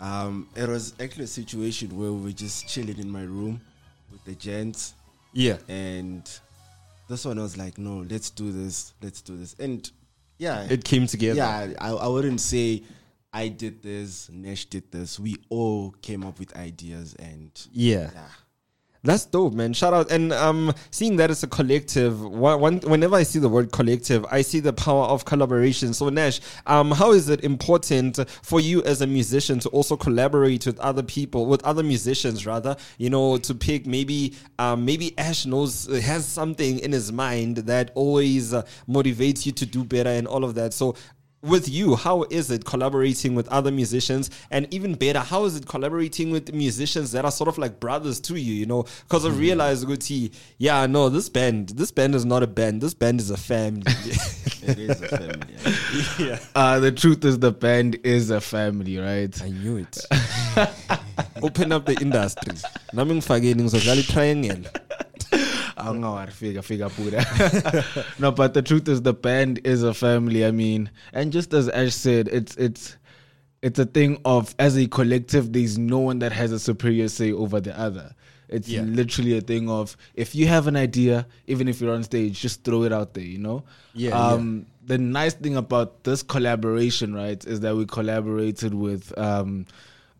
Um, it was actually a situation where we were just chilling in my room the gents. Yeah. And this one was like, no, let's do this, let's do this. And yeah. It came together. Yeah, I, I wouldn't say I did this, Nesh did this. We all came up with ideas and Yeah. That's dope, man. Shout out. And um, seeing that it's a collective, one, whenever I see the word collective, I see the power of collaboration. So, Nash, um, how is it important for you as a musician to also collaborate with other people, with other musicians, rather, you know, to pick maybe, um, maybe Ash knows, has something in his mind that always uh, motivates you to do better and all of that. So, with you, how is it collaborating with other musicians? And even better, how is it collaborating with musicians that are sort of like brothers to you, you know? Because I realized, Guti, yeah, no, this band, this band is not a band. This band is a family. it is a family. yeah. Uh, the truth is, the band is a family, right? I knew it. Open up the industry. Ngizodlala i-triangle. Angawari fika fika pura. no, but the truth is the band is a family. I mean, and just as Ash said, it's it's it's a thing of as a collective, there's no one that has a superior say over the other. It's Yeah. literally a thing of if you have an idea, even if you're on stage, just throw it out there, you know? Yeah, Um the nice thing about this collaboration, right, is that we collaborated with um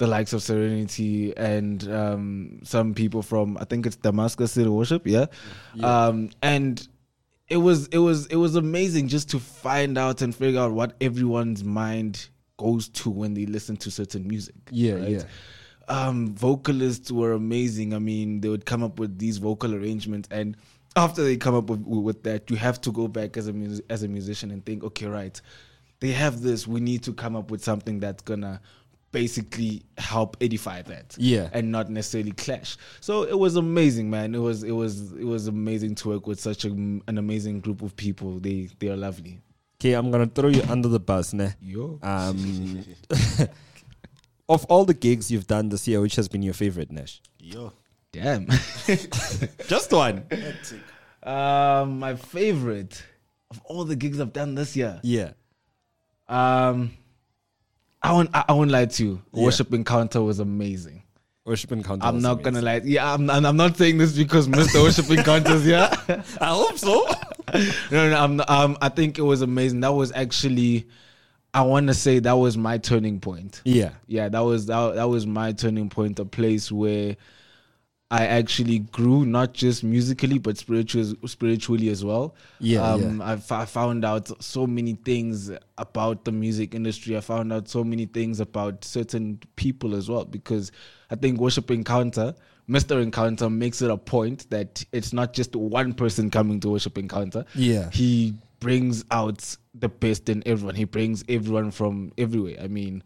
the likes of Serenity and um, some people from I think it's Damascus City Worship, yeah. Yeah. Um, and it was it was it was amazing just to find out and figure out what everyone's mind goes to when they listen to certain music. Yeah, right? yeah. Um, vocalists were amazing. I mean, they would come up with these vocal arrangements, and after they come up with, with that, you have to go back as a mus- as a musician and think, okay, right, they have this. We need to come up with something that's gonna basically help edify that Yeah. and not necessarily clash so it was amazing man it was it was it was amazing to work with such a, an amazing group of people they they are lovely Okay, I'm gonna throw you under the bus, ne? Yo. Um, of all the gigs you've done this year, which has been your favorite, Nash? Yo. damn Just one. um my favorite of all the gigs i've done this year Yeah. um i won't i, I won't lie to you Yeah. worship encounter was amazing Worship Encounter. I'm not gonna lie. Yeah, I'm, I'm I'm not saying this because Mr. Worship Encounters. Yeah, I hope so. no, no, I'm, um, I think it was amazing. That was actually, I want to say that was my turning point. Yeah. yeah, that was that, that was my turning point. A place where I actually grew, not just musically, but spiritually, spiritually as well. Yeah, um, yeah. I, found out so many things about the music industry. I found out so many things about certain people as well because I think Worship Encounter, Mr. Encounter, makes it a point that it's not just one person coming to Worship Encounter. Yeah. he brings out the best in everyone. He brings everyone from everywhere. I mean,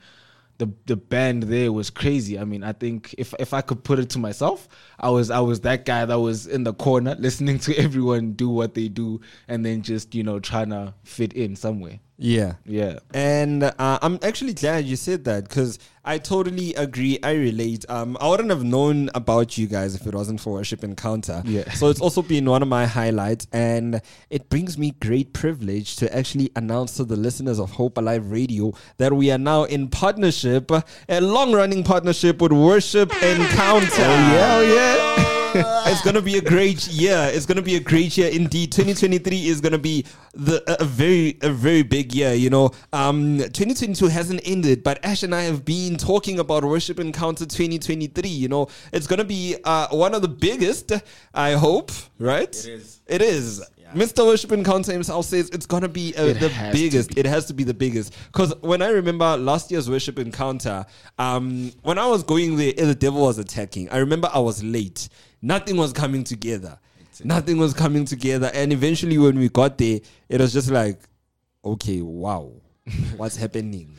the the band there was crazy. I mean, I think if if I could put it to myself, I was I was that guy that was in the corner listening to everyone do what they do and then just, you know, trying to fit in somewhere. Yeah. Yeah. And uh, I'm actually glad you said that because I totally agree. I relate. Um, I wouldn't have known about you guys if it wasn't for Worship Encounter. Yeah. So it's also been one of my highlights, and it brings me great privilege to actually announce to the listeners of Hope Alive Radio that we are now in partnership, a long-running partnership with Worship Encounter. Oh yeah, oh yeah. it's gonna be a great year. It's gonna be a great year indeed. 2023 is gonna be the a very a very big year. You know, um, 2022 hasn't ended, but Ash and I have been talking about Worship Encounter 2023. You know, it's gonna be uh, one of the biggest. I hope, right? It is. It is. Mr. Worship Encounter himself says it's gonna be uh, It the has to biggest. It has to be the biggest. Because when I remember last year's Worship Encounter, um, when I was going there, the devil was attacking. I remember I was late. Nothing was coming together. Nothing was coming together. And eventually, when we got there, it was just like, okay, wow, what's happening?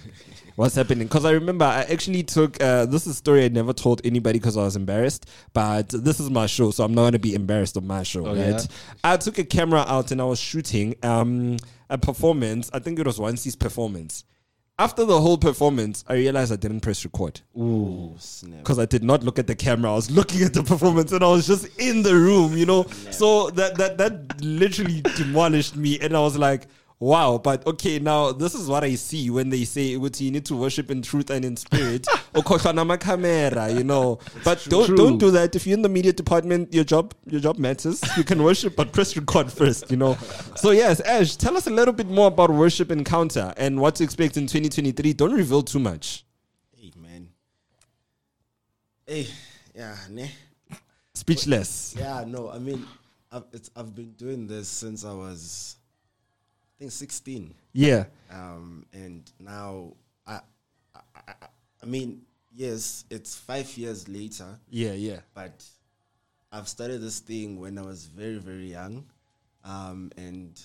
What's happening? Because I remember I actually took uh, this is a story I never told anybody because I was embarrassed. But this is my show, so I'm not gonna be embarrassed on my show, Oh, right? yeah? I took a camera out and I was shooting um, a performance. I think it was One's performance. After the whole performance, I realized I didn't press record. Ooh, snap. Because I did not look at the camera. I was looking at the performance and I was just in the room, you know? So that that that literally demolished me. And I was like, wow, but okay, now this is what I see when they say "Uthi, you need to worship in truth and in spirit. Ukhohlwa nama camera, you know. But don't True. don't do that. If you're in the media department, your job your job matters. You can worship, but press record first, you know. So yes, Ash, tell us a little bit more about worship encounter and what to expect in 2023. Don't reveal too much. Hey, man. Hey, yeah, ne? Speechless. Yeah, no, I mean, I've, it's, I've been doing this since I was, I think, 16. Yeah. Um, and now, I, I, I, mean, yes, it's five years later. Yeah, yeah. But I've started this thing when I was very, very young. Um, and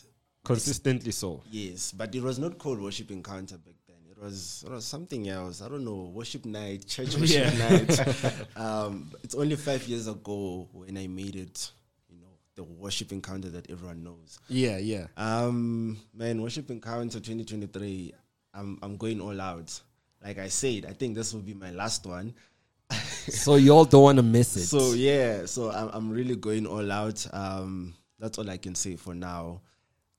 Consistently so. Yes, but it was not called worship encounter back then. It was it was something else. I don't know, worship night, church worship night. um, it's only five years ago when I made it. You know, the worship encounter that everyone knows. Yeah, yeah. Um, man, worship encounter 2023. I'm I'm going all out. Like I said, I think this will be my last one. So y'all don't want to miss it. So yeah, so I'm I'm really going all out. Um, that's all I can say for now.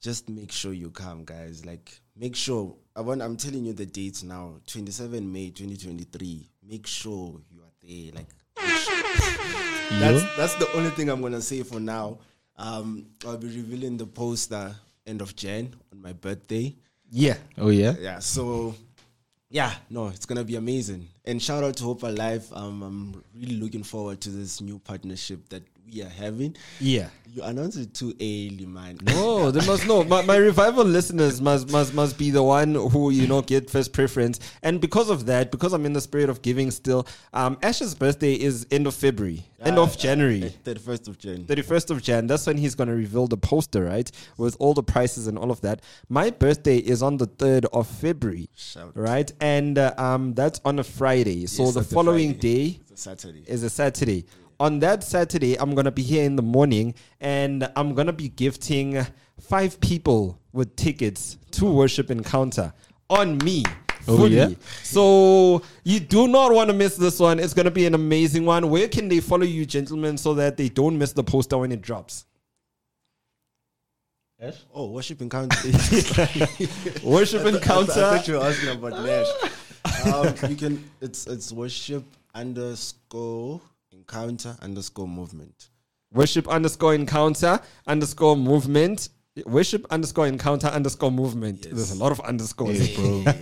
Just make sure you come, guys. Like make sure. I want. I'm telling you the dates now. 27 May 2023. Make sure you are there. Like make sure. That's that's the only thing I'm gonna say for now. Um, I'll be revealing the poster end of Jan on my birthday. Yeah. Oh yeah. Yeah. So yeah, no, it's gonna be amazing. And shout out to Hope Alive. Um, I'm really looking forward to this new partnership that we are having. Yeah. You announced it too early, man. No, they must know. My, my revival listeners must must must be the one who you know get first preference. And because of that, because I'm in the spirit of giving still, um, Ash's birthday is end of February, end of January. Thirty first of Jan. 31st of Jan, that's when he's going to reveal the poster, right? With all the prices and all of that. My birthday is on the 3rd of February, Shout. right? And uh, um, that's on a Friday. So Yes, the following Friday. day Saturday. is a Saturday. On that Saturday, I'm going to be here in the morning and I'm going to be gifting five people with tickets to Worship Encounter on me. Oh, fully. yeah? So you do not want to miss this one. It's going to be an amazing one. Where can they follow you, gentlemen, so that they don't miss the poster when it drops? Oh, worship encounter. Worship I thought- I Encounter. I thought you were asking about Nash. um, you can. It's it's worship underscore encounter underscore movement. Worship underscore encounter underscore movement. Worship underscore encounter underscore movement. There's a lot of underscores, bro.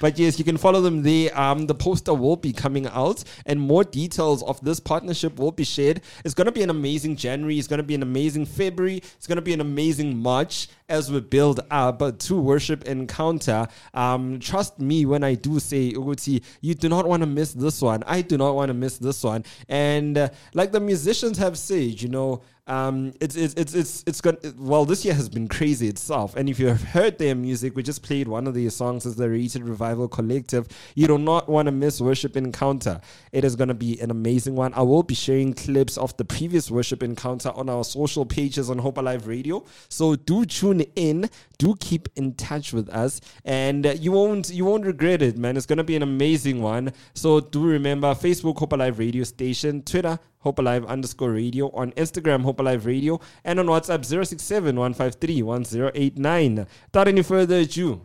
But yes, you can follow them there. Um, the poster will be coming out, and more details of this partnership will be shared. It's going to be an amazing January. It's going to be an amazing February. It's going to be an amazing March as we build up to worship encounter. Um, trust me when I do say, Uguti, you do not want to miss this one. I do not want to miss this one. And uh, like the musicians have said, you know, um, it's it's it's it's it's going well. This year has been crazy itself, and if you have heard their music, we just played one of their songs as the Rated Revival Collective. You do not want to miss Worship Encounter. It is going to be an amazing one. I will be sharing clips of the previous Worship Encounter on our social pages on Hope Alive Radio. So do tune in. Do keep in touch with us, and uh, you won't you won't regret it, man. It's to be an amazing one. So do remember Facebook Hope Alive Radio Station, Twitter Hope Alive underscore radio, on Instagram, Hope Alive Radio, and on WhatsApp 067 153 1089. Without any further ado,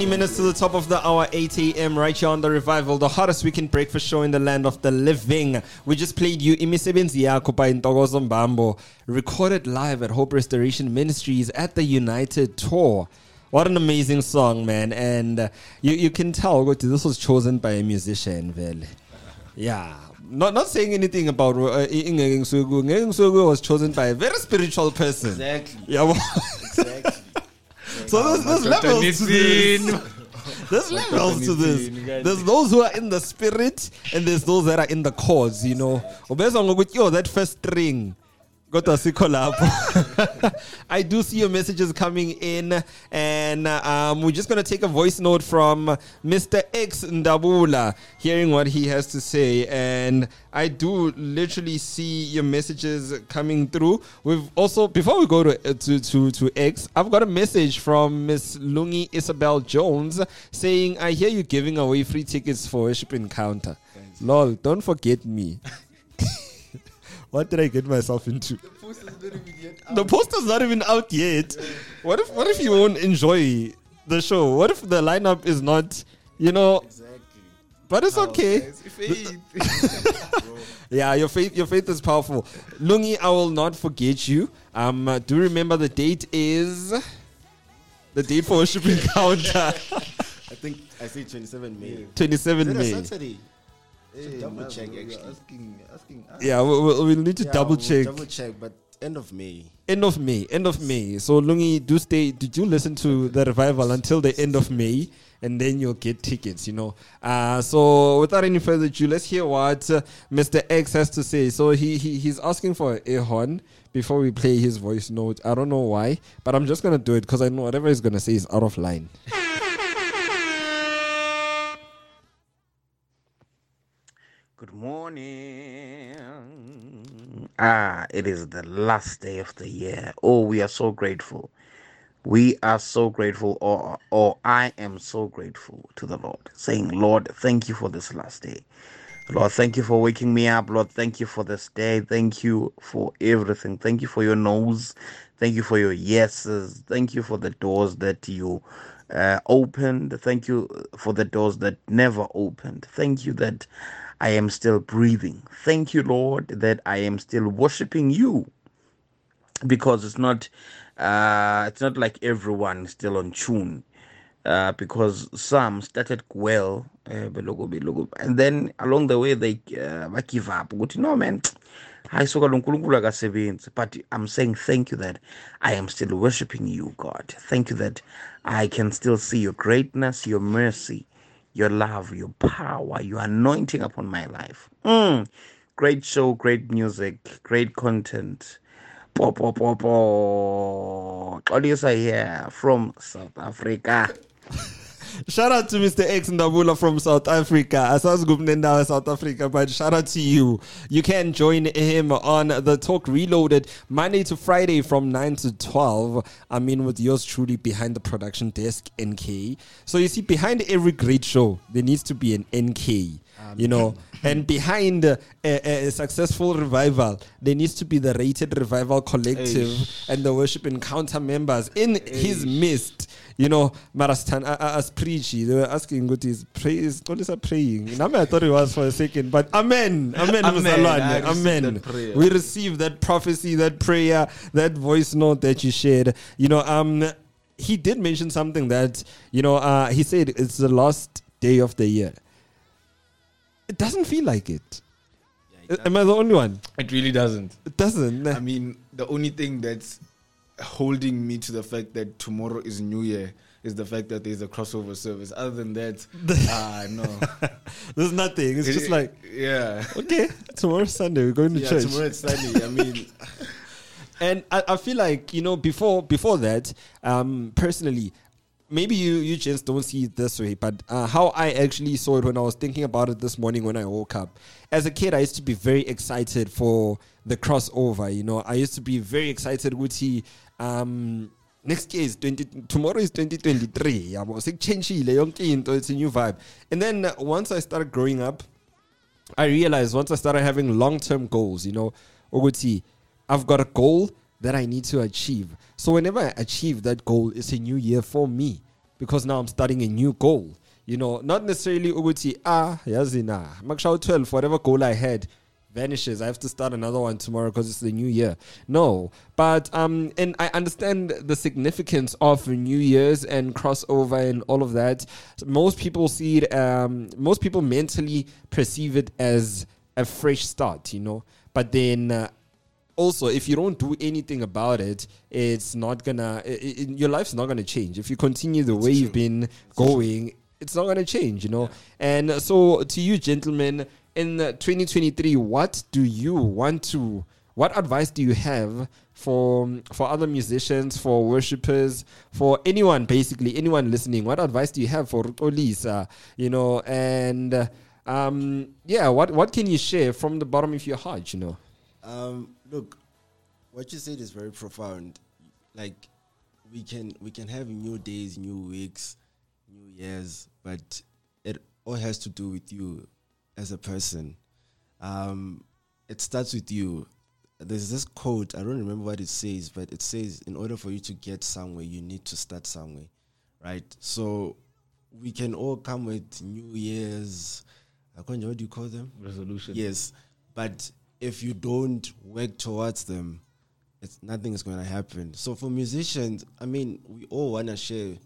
20 minutes to the top of the hour, 8 a.m. right here on the revival, the hottest weekend breakfast show in the land of the living. We just played you Imisebenzi Yakho by Ntokozo Mbambo, recorded live at Hope Restoration Ministries at the United Tour. What an amazing song, man. And uh, you, you can tell this was chosen by a musician, vele. Yeah. Not not saying anything about uh, Ingeke Ngisuku. Ngeke Ngisuku was chosen by a very spiritual person. Exactly. Yeah. well-. so there's, there's levels to this. There's levels to this. There's those who are in the spirit and there's those that are in the chords, you know. Ngokuthi yo that first string Kodwa sikho lapho. I do see your messages coming in, and um, we're just gonna take a voice note from Mr. X Ndabula, hearing what he has to say. And I do literally see your messages coming through. We've also, before we go to uh, to to, to X, I've got a message from Miss Lungi Isabel Jones saying, "I hear you giving away free tickets for Worship Encounter." Lol, don't forget me. what did I get myself into? The poster's not even out yet. What if what if you won't enjoy the show? What if the lineup is not, you know? Exactly. But it's okay. yeah, your faith, your faith is powerful. Lungi, I will not forget you. Um, uh, do remember the date is the date for worship encounter. I think I say 27 May. 27 Is a May. Saturday? Should double check actually. Asking, asking, Yeah, we'll, we'll, we'll need to Yeah, double we'll check. Double check, but end of May. End of May. End of May. So Lungi, do stay. Did you listen to the revival until the end of May, and then you'll get tickets. You know. Uh, so without any further ado, let's hear what uh, Mr. X has to say. So he, he he's asking for a horn before we play his voice note. I don't know why, but I'm just gonna do it because I know whatever he's gonna say is out of line. Good morning. Ah, it is the last day of the year. Oh, we are so grateful. We are so grateful, or, or I am so grateful to the Lord, saying, Lord, thank you for this last day. Lord, thank you for waking me up. Lord, thank you for this day. Thank you for everything. Thank you for your no's. Thank you for your yeses. Thank you for the doors that you uh, opened. Thank you for the doors that never opened. Thank you that I am still breathing. Thank you, Lord, that I am still worshiping you. Because it's not uh it's not like everyone is still on tune. Uh because some started well uh, and then along the way they uh, give up. Ukuthi no man but i'm saying thank you that i am still worshiping you god. Thank you that i can still see your greatness your mercy your love your power your anointing upon my life. Mm. great show great music great content. Po po po po. Here from south africa Shout out to Mr. X Ndabula from South Africa. Asazi kumnendawo South Africa, but shout out to you. You can join him on the Talk Reloaded Monday to Friday from 9 to 12. I mean, with yours truly behind the production desk, NK. So you see, behind every great show, there needs to be an NK. You know, and behind a, a, a successful revival, there needs to be the Rated Revival Collective Eish. and the Worship Encounter members in his midst. You know, Marastan as preachy, they were asking what is praise, what is praying? Now I thought it was for a second, but amen, amen, Amen. Amen. that prayer. We received that prophecy, that prayer, that voice note that you shared. You know, um, he did mention something that you know. Uh, he said it's the last day of the year. It doesn't feel like it. Am I the only one? It really doesn't. It doesn't. I mean, the only thing that's holding me to the fact that tomorrow is New Year is the fact that there's a crossover service. Other than that, ah, no. There's nothing. It's just like, yeah. Okay, tomorrow's Sunday. We're going to Yeah, church. tomorrow it's Sunday. I mean, and I, I feel like you know before before that, um, personally, maybe you you just don't see it this way, but uh, how I actually saw it when I was thinking about it this morning when I woke up. As a kid, I used to be very excited for the crossover. You know, I used to be very excited. Would he? Um, next year is 20 tomorrow is 2023 yabo sekuchangile yonke into it's a new vibe and then uh, once i started growing up I realized once I started having long term goals, you know, Oguti, I've got a goal that I need to achieve. So whenever I achieve that goal, it's a new year for me because now I'm starting a new goal. You know, not necessarily Uguti, ah, yazina, Makshaw 12, whatever goal I had vanishes. I have to start another one tomorrow because it's the new year. No, but um, and I understand the significance of New Year's and crossover and all of that. Most people see it. Um, most people mentally perceive it as a fresh start, you know. But then. Uh, also if you don't do anything about it it's not gonna i i your life's not gonna change if you continue the way you've been going it's not gonna change you know and so to you gentlemen in uh, 2023 what do you want to what advice do you have for for other musicians, for worshippers, for anyone basically, anyone listening? What advice do you have for Olisa? You know, and um, yeah, what what can you share from the bottom of your heart? You know, Um, look, what you said is very profound. Like, we can we can have new days, new weeks, new years, but it all has to do with you as a person. Um, it starts with you. There's this quote. I don't remember what it says, but it says, "In order for you to get somewhere, you need to start somewhere." Right. So we can all come with New Year's. I can't- What do you call them? Resolution. Yes, but if you don't work towards them, it's nothing is going to happen. So for musicians, I mean, we all want to share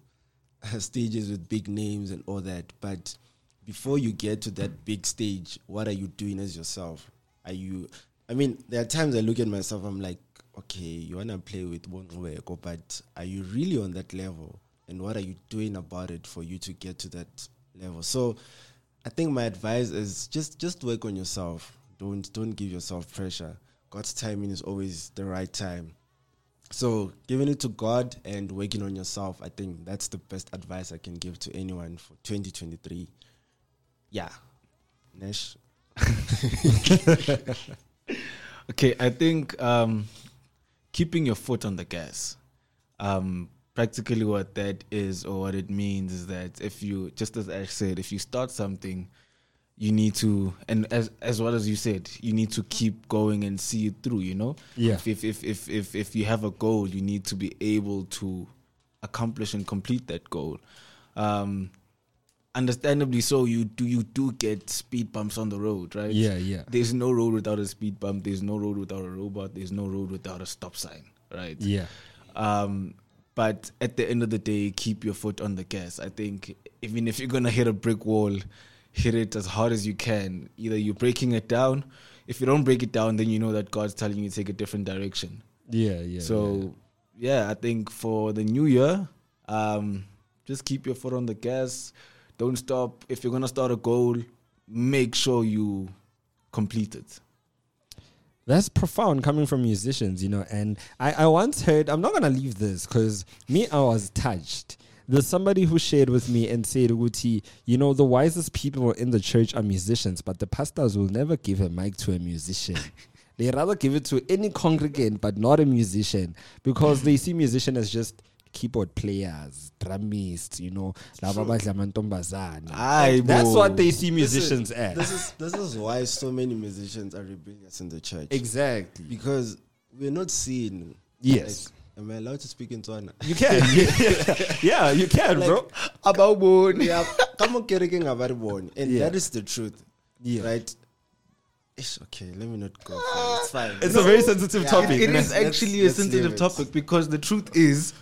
stages with big names and all that, but before you get to that big stage, what are you doing as yourself? Are you? I mean, there are times I look at myself. I'm like, okay, you want to play with Bonweko, but are you really on that level? And what are you doing about it for you to get to that level? So, I think my advice is just just work on yourself. Don't don't give yourself pressure. God's timing is always the right time. So giving it to God and working on yourself, I think that's the best advice I can give to anyone for 2023. Yeah. Nesh. okay, I think um, keeping your foot on the gas. Um, practically, what that is or what it means is that if you, just as Ash said, if you start something, you need to, and as as well as you said, you need to keep going and see it through. You know, Yeah. If if if if if, if you have a goal, you need to be able to accomplish and complete that goal. Um, understandably so you do you do get speed bumps on the road right? Yeah, yeah. there's no road without a speed bump. There's no road without a robot. There's no road without a stop sign right? Yeah. um but at the end of the day keep your foot on the gas. I think even if you're gonna hit a brick wall hit it as hard as you can. Either you're breaking it down. If you don't break it down then you know that god's telling you to take a different direction. Yeah, yeah, so yeah, I think for the new year, um, just keep your foot on the gas. Don't stop. If you're gonna start a goal, make sure you complete it. That's profound coming from musicians, you know. And I, I once heard, I'm not going to leave this because me, I was touched. There's somebody who shared with me and said, Uti, you know, the wisest people in the church are musicians, but the pastors will never give a mic to a musician. they rather give it to any congregant, but not a musician, because they see musician as just keyboard players, drummists, you know, laba badla amantombazane. Aye, That's bo. what they see This is- musicians as. This is this is why so many musicians are rebellious in the church. Exactly. Because we're not seen. Yes. Like, am I allowed to speak in Tswana? You can. yeah, you can, bro. About bone. Yeah. Come on, kerekeng about bone. And Yeah. that is the truth. Yeah. Right? It's okay. Let me not go. for it. It's fine. It's a very sensitive topic. It Let's- let's- actually a sensitive topic because the truth is,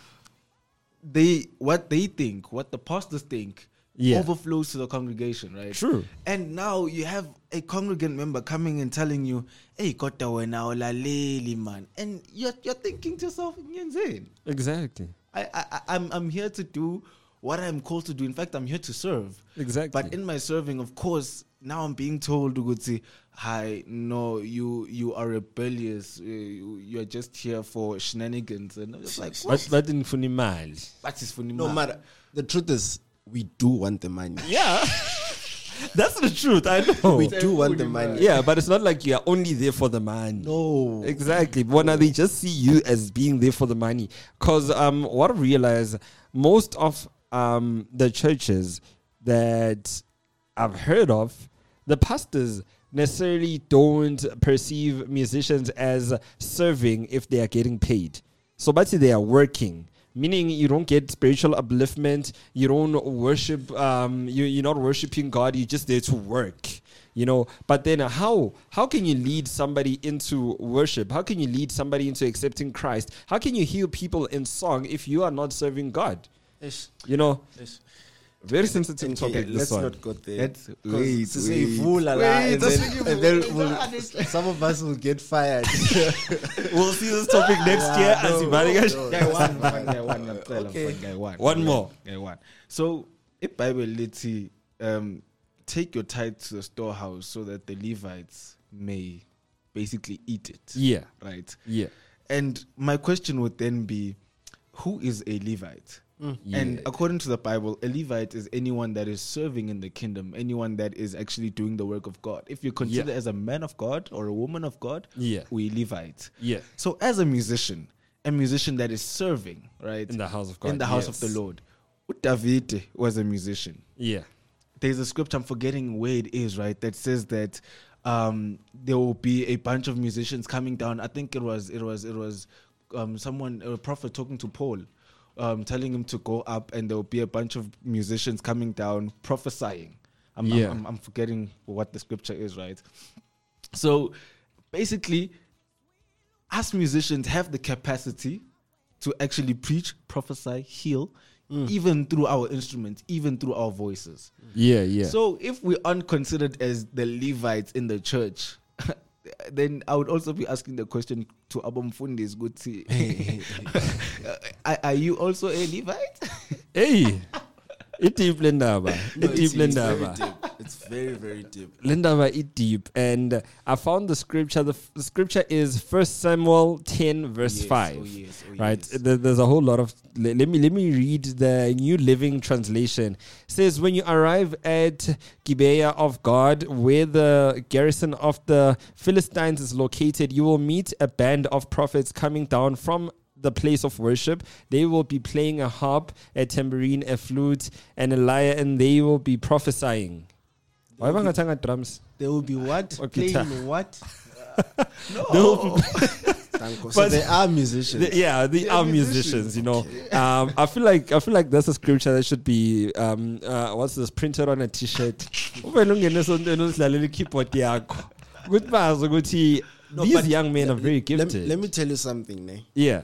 they what they think, what the pastors think, Yeah. overflows to the congregation, right? True. And now you have a congregant member coming and telling you, "Hey, kota wena olaleli man," and you're you're thinking to yourself, "Nyenzeni." Exactly. I, I I'm I'm here to do what I'm called to do. In fact, I'm here to serve. Exactly. But in my serving, of course, now I'm being told say, "Hi, no, you you are rebellious. Uh, You, you are just here for shenanigans." And I'm just like, But what? but in Funimali. What is for No matter. The truth is, we do want the money. Yeah. That's the truth. I know. We do want the money. Yeah, but it's not like you are only there for the money. No. Exactly. But now they just see you as being there for the money. Because um, what I realize, most of um, the churches that I've heard of, the pastors necessarily don't perceive musicians as serving if they are getting paid. So, but they are working. Meaning you don't get spiritual upliftment, you don't worship, um, you, you're not worshiping God, you're just there to work you know but then how how can you lead somebody into worship how can you lead somebody into accepting christ how can you heal people in song if you are not serving god you know. Very sensitive Okay, topic let's one not go there. Let's- 'Cause wait, wait. vula Wait, and then, and then we'll, some of us will get fired. we'll see this topic next year as no, Ibariga- no. Guy one, one, guy one, ngiyacela, Okay. guy one. One more. Guy one. So, iBhayibheli lithi um take your tithe to the storehouse so that the Levites may basically eat it. Yeah. Right. Yeah. And my question would then be, who is a Levite? Mm. And Yeah. according to the Bible, a Levite is anyone that is serving in the kingdom, anyone that is actually doing the work of God. If you consider Yeah. as a man of God or a woman of God, Yeah. we Levite. Yeah. So as a musician, a musician that is serving, right? In the house of God, In the house of the Lord. David was a musician. Yeah. There's a scripture, I'm forgetting where it is, right? That says that um, there will be a bunch of musicians coming down. I think it was it was it was um, someone a prophet talking to Paul, um, telling him to go up, and there will be a bunch of musicians coming down prophesying. I'm, Yeah. I'm, I'm forgetting what the scripture is, right? So basically, us musicians have the capacity to actually preach, prophesy, heal, even through our instruments, even through our voices. Yeah, yeah. So if we aren't considered as the Levites in the church, then I would also be asking the question to Abamfundis Guti. are, are you also a Levite? hey, it deep lendaba. No, It it's, deep it's very It's very, very deep. Lindaba it deep, and uh, I found the scripture. The, f- the scripture is First Samuel ten verse Yes, five. oh yes, oh right, yes. There- there's a whole lot of. le- Let me let me read the New Living Translation. It says when you arrive at Gibeah of God, where the garrison of the Philistines is located, you will meet a band of prophets coming down from the place of worship. They will be playing a harp, a tambourine, a flute, and a lyre, and they will be prophesying. Why bangathanga drums? There will be what? Playing guitar. what? They will be- So But- they are musicians. The- yeah, they They're are musicians. You know, um, I feel like I feel like that's a scripture that should be um, uh, what's this printed on a T-shirt. Ube nungene sonto i-keyboard yakho. Ukuthi bazi ukuthi No, these but young men are very let- gifted. Let, me tell you something, ne? Yeah.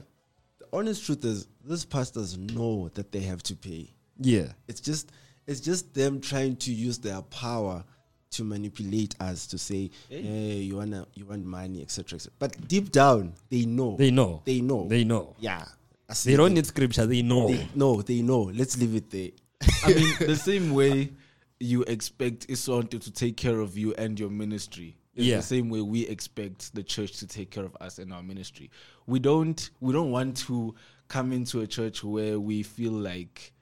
The honest truth is, these pastors know that they have to pay. Yeah. It's just, it's just them trying to use their power to manipulate us to say, "Hey, you wanna, you want money, etc." etc. But deep down, they know. They know. They know. They know. Yeah. I They don't need scripture. They know. They, no, they know. Let's leave it there. I mean, the same way you expect Isonto to take care of you and your ministry. Is Yeah. the same way we expect the church to take care of us and our ministry. We don't we don't want to come into a church where we feel like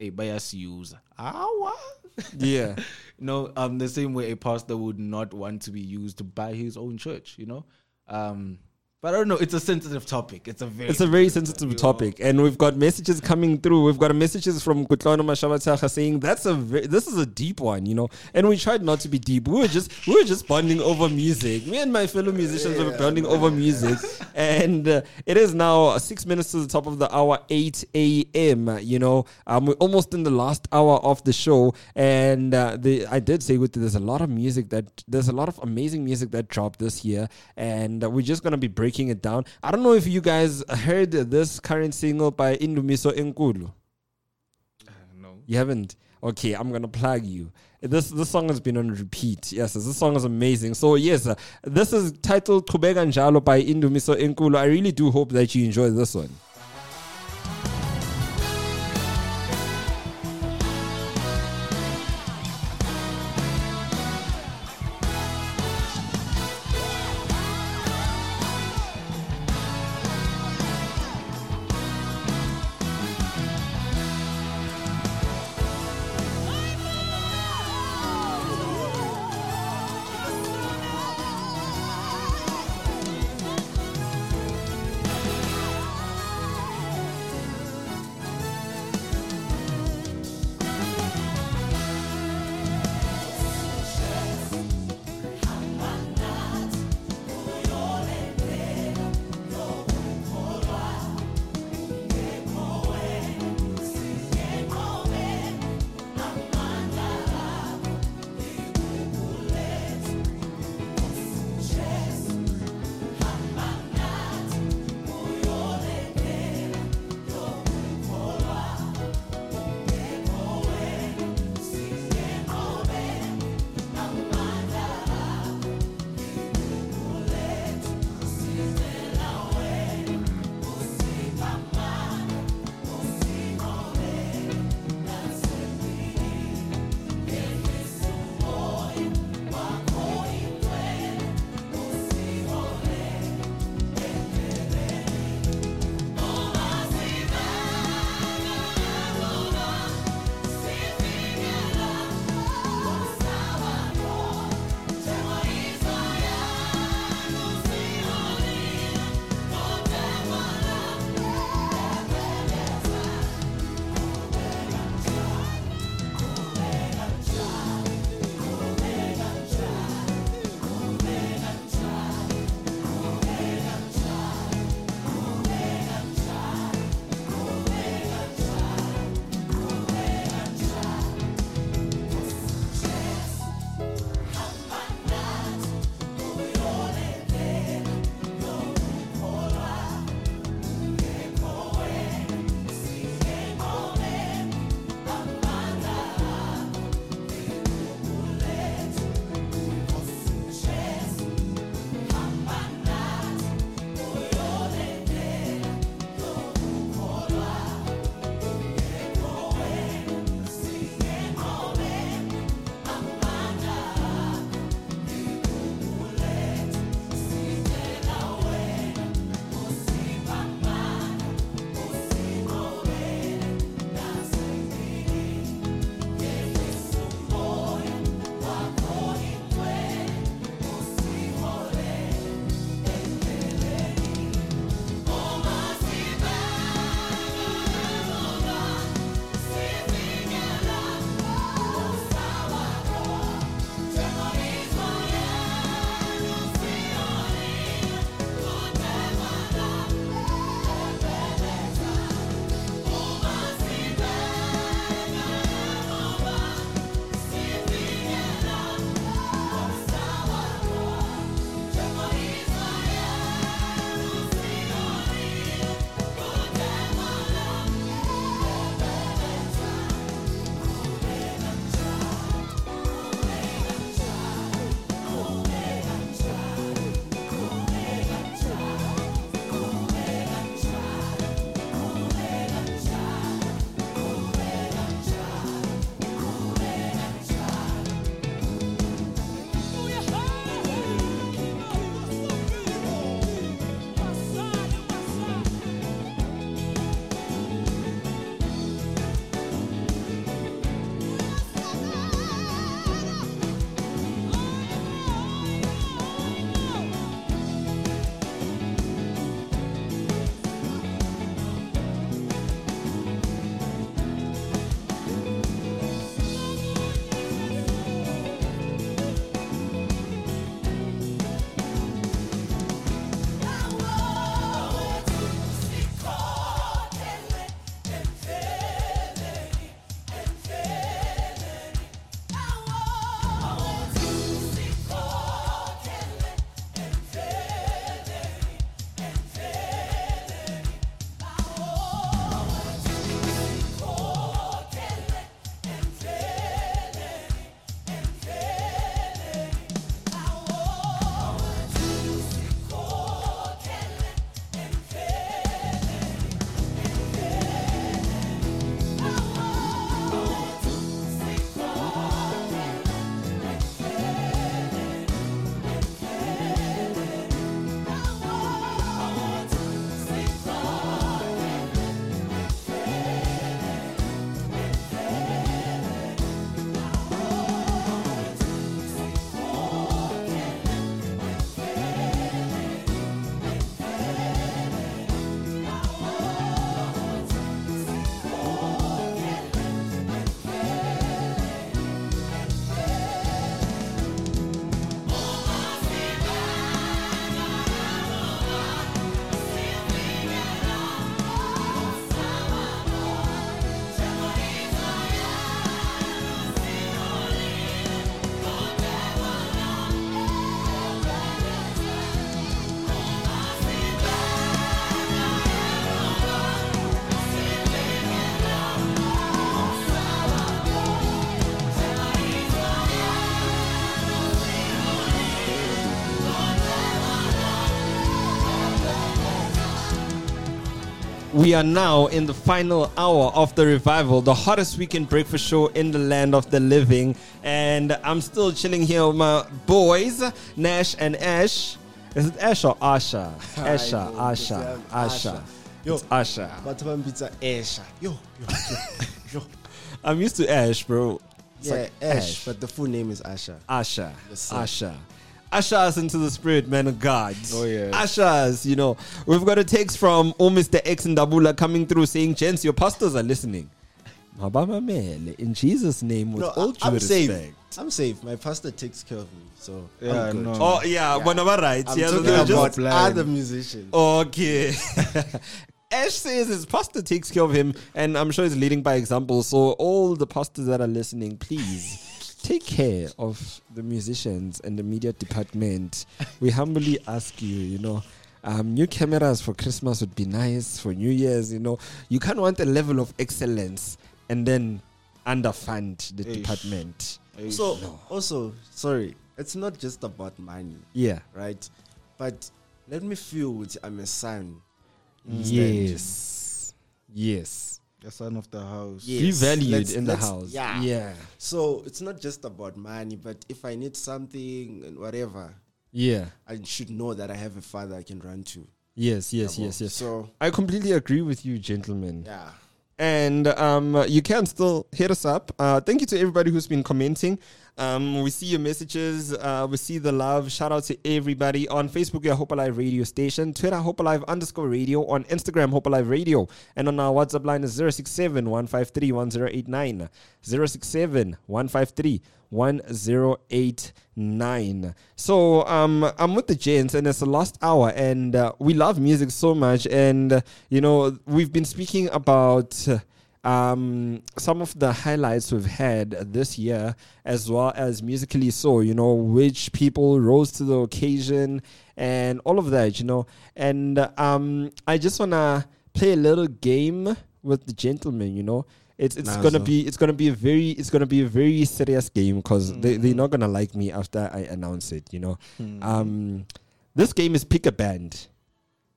a bias use. Our Yeah. no, um the same way a pastor would not want to be used by his own church, you know? Um but I don't know, it's a sensitive topic. It's a very It's a very sensitive topic, and we've got messages coming through. We've got messages from Kutlano Mashavataka saying that's a ve- this is a deep one, you know. And we tried not to be deep. We were just we were just bonding over music. Me and my fellow musicians were bonding over music, and uh, it is now six minutes to the top of the hour, eight a.m. You know, um, we're almost in the last hour of the show, and uh, the I did say with there's a lot of music that there's a lot of amazing music that dropped this year, and uh, we're just gonna be breaking it down. I don't know if you guys heard this current single by Indumiso Enkulu. no. You haven't? Okay, I'm gonna plug you. This this song has been on repeat. Yes, this song is amazing. So yes, uh, this is titled Kubega Njalo by Indumiso Enkulu. I really do hope that you enjoy this one. We are now in the final hour of the revival, the hottest weekend breakfast show in the land of the living. And I'm still chilling here with my boys, Nash and Ash. Is it Ash or Asha? Asha, Asha, Asha. Yo, It's Asha. Pizza Asha. Yo, yo, yo, yo. I'm used to Ash, bro. It's Yeah, like Ash, but the full name is Asha. Asha. Yes, sir. Asha. Usher us into the spirit, man of God. Oh, yeah. Usher us, you know. We've got a text from oh, Mr. X and Dabula coming through saying, Gents, your pastors are listening. Mabama mele, In Jesus' name, with No, all due I'm respect. safe. I'm safe. My pastor takes care of me, so Yeah, I'm good. no. Oh, yeah, yeah. whenever right. I'm yeah, talking they're about just- other musicians. Okay. Ash says his pastor takes care of him, and I'm sure he's leading by example. So, all the pastors that are listening, please take care of the musicians and the media department. We humbly ask you, you know. Um, new cameras for Christmas would be nice for New Year's. You know, you can't want a level of excellence and then underfund the Eish. department. So also, sorry, it's not just about money. Yeah. Right? But let me feel with I'm a son. instead. Yes. Yes. The son of the house. Be valued Let's- in the let's- house. Yeah. Yeah. So it's not just about money, but if I need something and whatever, Yeah. I should know that I have a father I can run to. Yes, yes, yes, yes. so- I completely agree with you, gentlemen. Yeah. And um, you can still hit us up. Uh, thank you to everybody who's been commenting. Um, we see your messages. Uh, we see the love. Shout out to everybody on Facebook. Are Hope Alive Radio Station. Twitter Hope Alive underscore Radio. On Instagram Hope Alive Radio. And on our WhatsApp line is 067 153 1089. 067 153 1089. So um, I'm with the gents, and it's the last hour, and uh, we love music so much. And, uh, you know, we've been speaking about. uh, um, some of the highlights we've had this year, as well as musically so, you know, which people rose to the occasion and all of that, you know. And um, I just wanna play a little game with the gentlemen, you know. It's it's Nah, gonna so- be it's gonna be a very it's gonna be a very serious game because they they're not gonna like me after I announce it, you know. Um, this game is pick a band.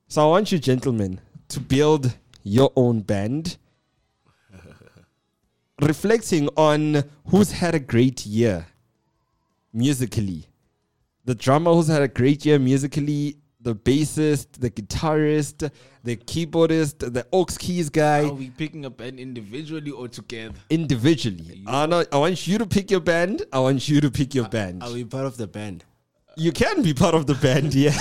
So I want you gentlemen to build your own band reflecting on who's had a great year musically. The drummer who's had a great year musically, the bassist, the guitarist, the keyboardist, the aux keys guy. Are we picking a band individually or together? individually. I, know, I want you to pick your band. I want you to pick your band. Are we part of the band? You can be part of the band, yeah.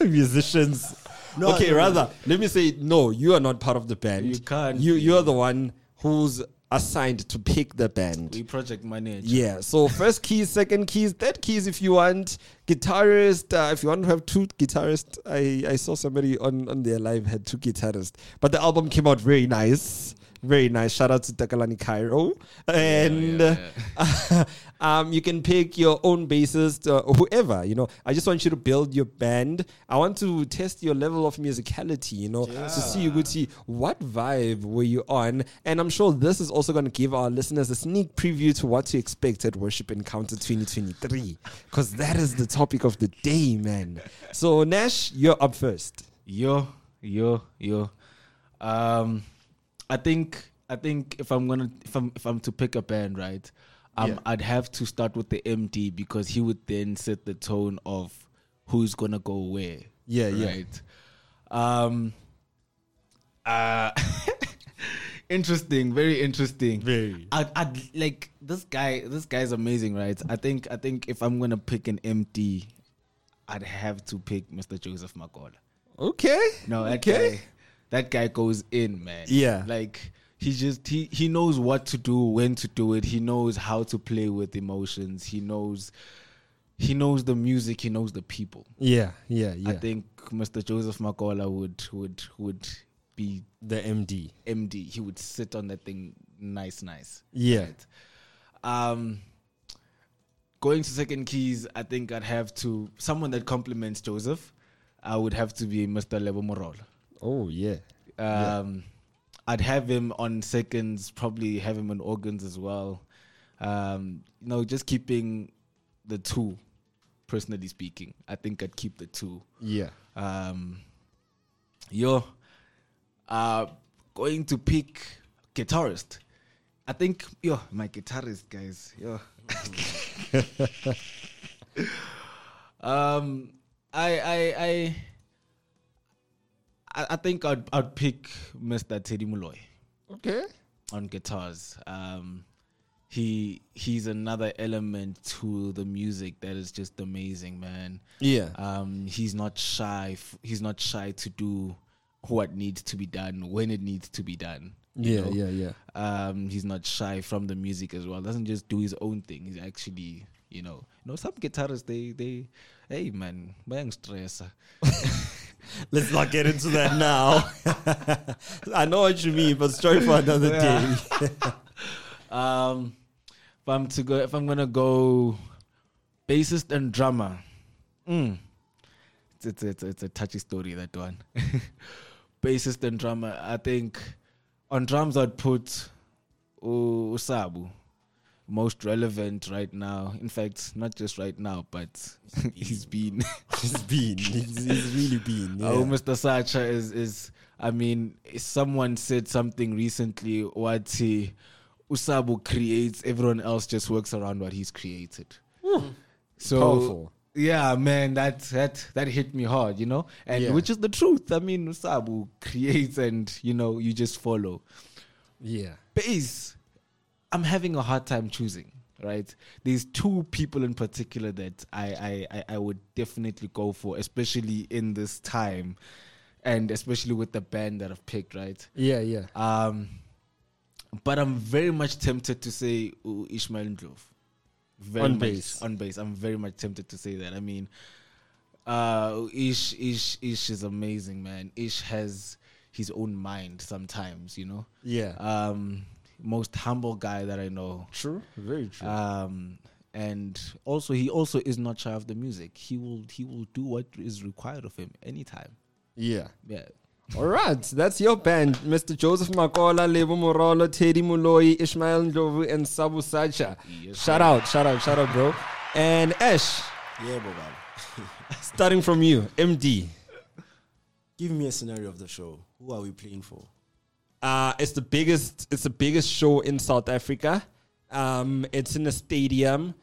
Musicians. No, okay, rather, let me say no, you are not part of the band. You can't You you're the one who's assigned to pick the band. We project manager. Yeah, so first keys, second keys, third keys if you want. Guitarist, uh, if you want to have two guitarists. I, I saw somebody on, on their live had two guitarists. But the album came out very nice. Very nice. Shout out to Takalani Cairo. And uh, um, you can pick your own bassist, uh, whoever, you know. I just want you to build your band. I want to test your level of musicality, you know, to see you could see what vibe were you on. And I'm sure this is also going to give our listeners a sneak preview to what to expect at Worship Encounter 2023. Because that is the topic of the day, man. So, Nash, you're up first. Yo, yo, yo. Um, I think I think if I'm gonna if I'm if I'm to pick a band, right, um, Yeah. I'd have to start with the MD because he would then set the tone of who's gonna go where. Yeah, yeah. right. Um. Uh. interesting, very interesting. Very. I'd, I'd like this guy. This guy's amazing, right? I think I think if I'm gonna pick an MD, I'd have to pick Mr. Joseph Makola. Okay. No, Okay. That guy goes in, man. Yeah. like he just he he knows what to do, when to do it. He knows how to play with emotions. He knows he knows the music. He knows the people. Yeah, yeah, yeah. I think Mr. Joseph Makola would would would be the MD. MD. He would sit on that thing, nice, nice. Yeah. Right? Um. Going to second keys, I think I'd have to someone that complements Joseph. I would have to be Mr. Lebo Morola. Oh, yeah. Um, I'd have him on seconds, probably have him on organs as well. Um, you know, just keeping the two, personally speaking. I think I'd keep the two. Yeah. Um, yo, Uh, going to pick guitarist. I think yo, my guitarist guys, yo. um, I I I I, I think I'd I'd pick Mr. Teddy Mulloy. Okay. On guitars. Um he he's another element to the music that is just amazing, man. Yeah. Um he's not shy f- he's not shy to do what needs to be done when it needs to be done. Yeah, know? yeah, yeah. Um he's not shy from the music as well. Doesn't just do his own thing. He's actually, you know, you know some guitarists they they hey man, bang stress. Let's not get into that now. I know what you mean, but story for another Yeah. day. um, if I'm to go, if I'm gonna go, bassist and drummer. Mm. It's, it's, it's, it's a touchy story that one. bassist and drummer. I think on drums I'd put U- Usabu. Most relevant right now. In fact, not just right now, but he's been. he's been. He's, he's really been. Oh. Mr. Sacha is is. I mean, someone said something recently. What he Usabu creates, everyone else just works around what he's created. So Powerful. yeah, man, that that that hit me hard, you know, and Yeah. which is the truth. I mean, Usabu creates, and you know, you just follow. Yeah. Bass, I'm having a hard time choosing. Right, there's two people in particular that I, I I would definitely go for, especially in this time, and especially with the band that I've picked. Right. Yeah, yeah. Um, but I'm very much tempted to say uh, Ishmael Ndlovu. Very On much, bass. On bass. I'm very much tempted to say that. I mean, uh, Ish, Ish, Ish is amazing, man. Ish has his own mind sometimes, you know? Yeah. Um, most humble guy that I know. True. Very true. Um, and also he also is not shy of the music. He will he will do what is required of him anytime. Yeah. Yeah. All right, that's your band, Mr. Joseph Makola, Lebo Morolo, Teddy Muloi, Ishmael Ndlovu, and Sabu Sacha. shout out, shout out, shout out, bro. And Ash, Yeah, Boban. starting from you, MD. Give me a scenario of the show. Who are we playing for? Uh, it's the biggest. It's the biggest show in South Africa. Um, it's in a stadium.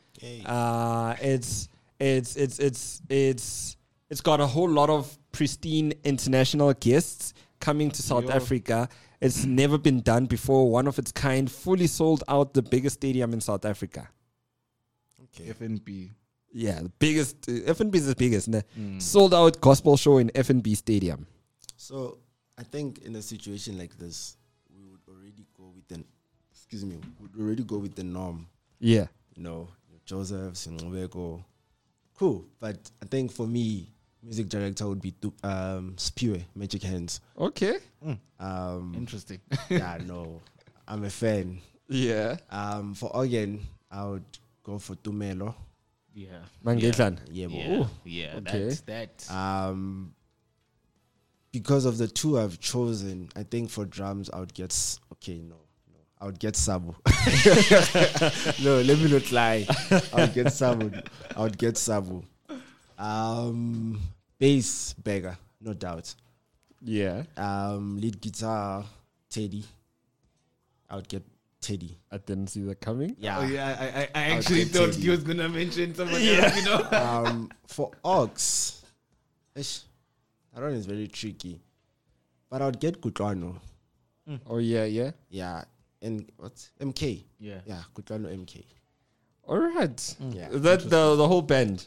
Uh, it's it's it's it's it's it's got a whole lot of pristine international guests coming to South Yo. Africa. It's never been done before. One of its kind, fully sold out. The biggest stadium in South Africa. Okay. FNB. Yeah, the biggest. Uh, FNB is the biggest. Mm. Sold out gospel show in FNB Stadium. So I think in a situation like this, we would already go with the excuse me, would already go with the norm. Yeah. You know, your Joseph, Sinobeko. Cool. But I think for me, music director would be Tu- um Spewe, Magic Hands. Okay. Um Interesting. yeah, no. I'm a fan. Yeah. Um for organ, I would go for Tumelo. Yeah. Mangetlan. Yeah, bro. Yeah. Yeah. Okay. That's that. Um, because of the two I've chosen, I think for drums I would get okay. No, no, I would get Sabu. no, let me not lie. I would get Sabu. I would get Sabu. Um, bass beggar, no doubt. Yeah. Um, lead guitar Teddy. I would get Teddy. I didn't see that coming. Yeah. Oh yeah, I I, I I actually get thought Teddy. he was gonna mention someone Yeah. else, you know. um, for aux, one is very tricky. But I would get Kutlwano. Oh yeah, yeah. Yeah, and what? MK? Yeah. yeah, Kutlwano MK. All right. Yeah, that the the whole band.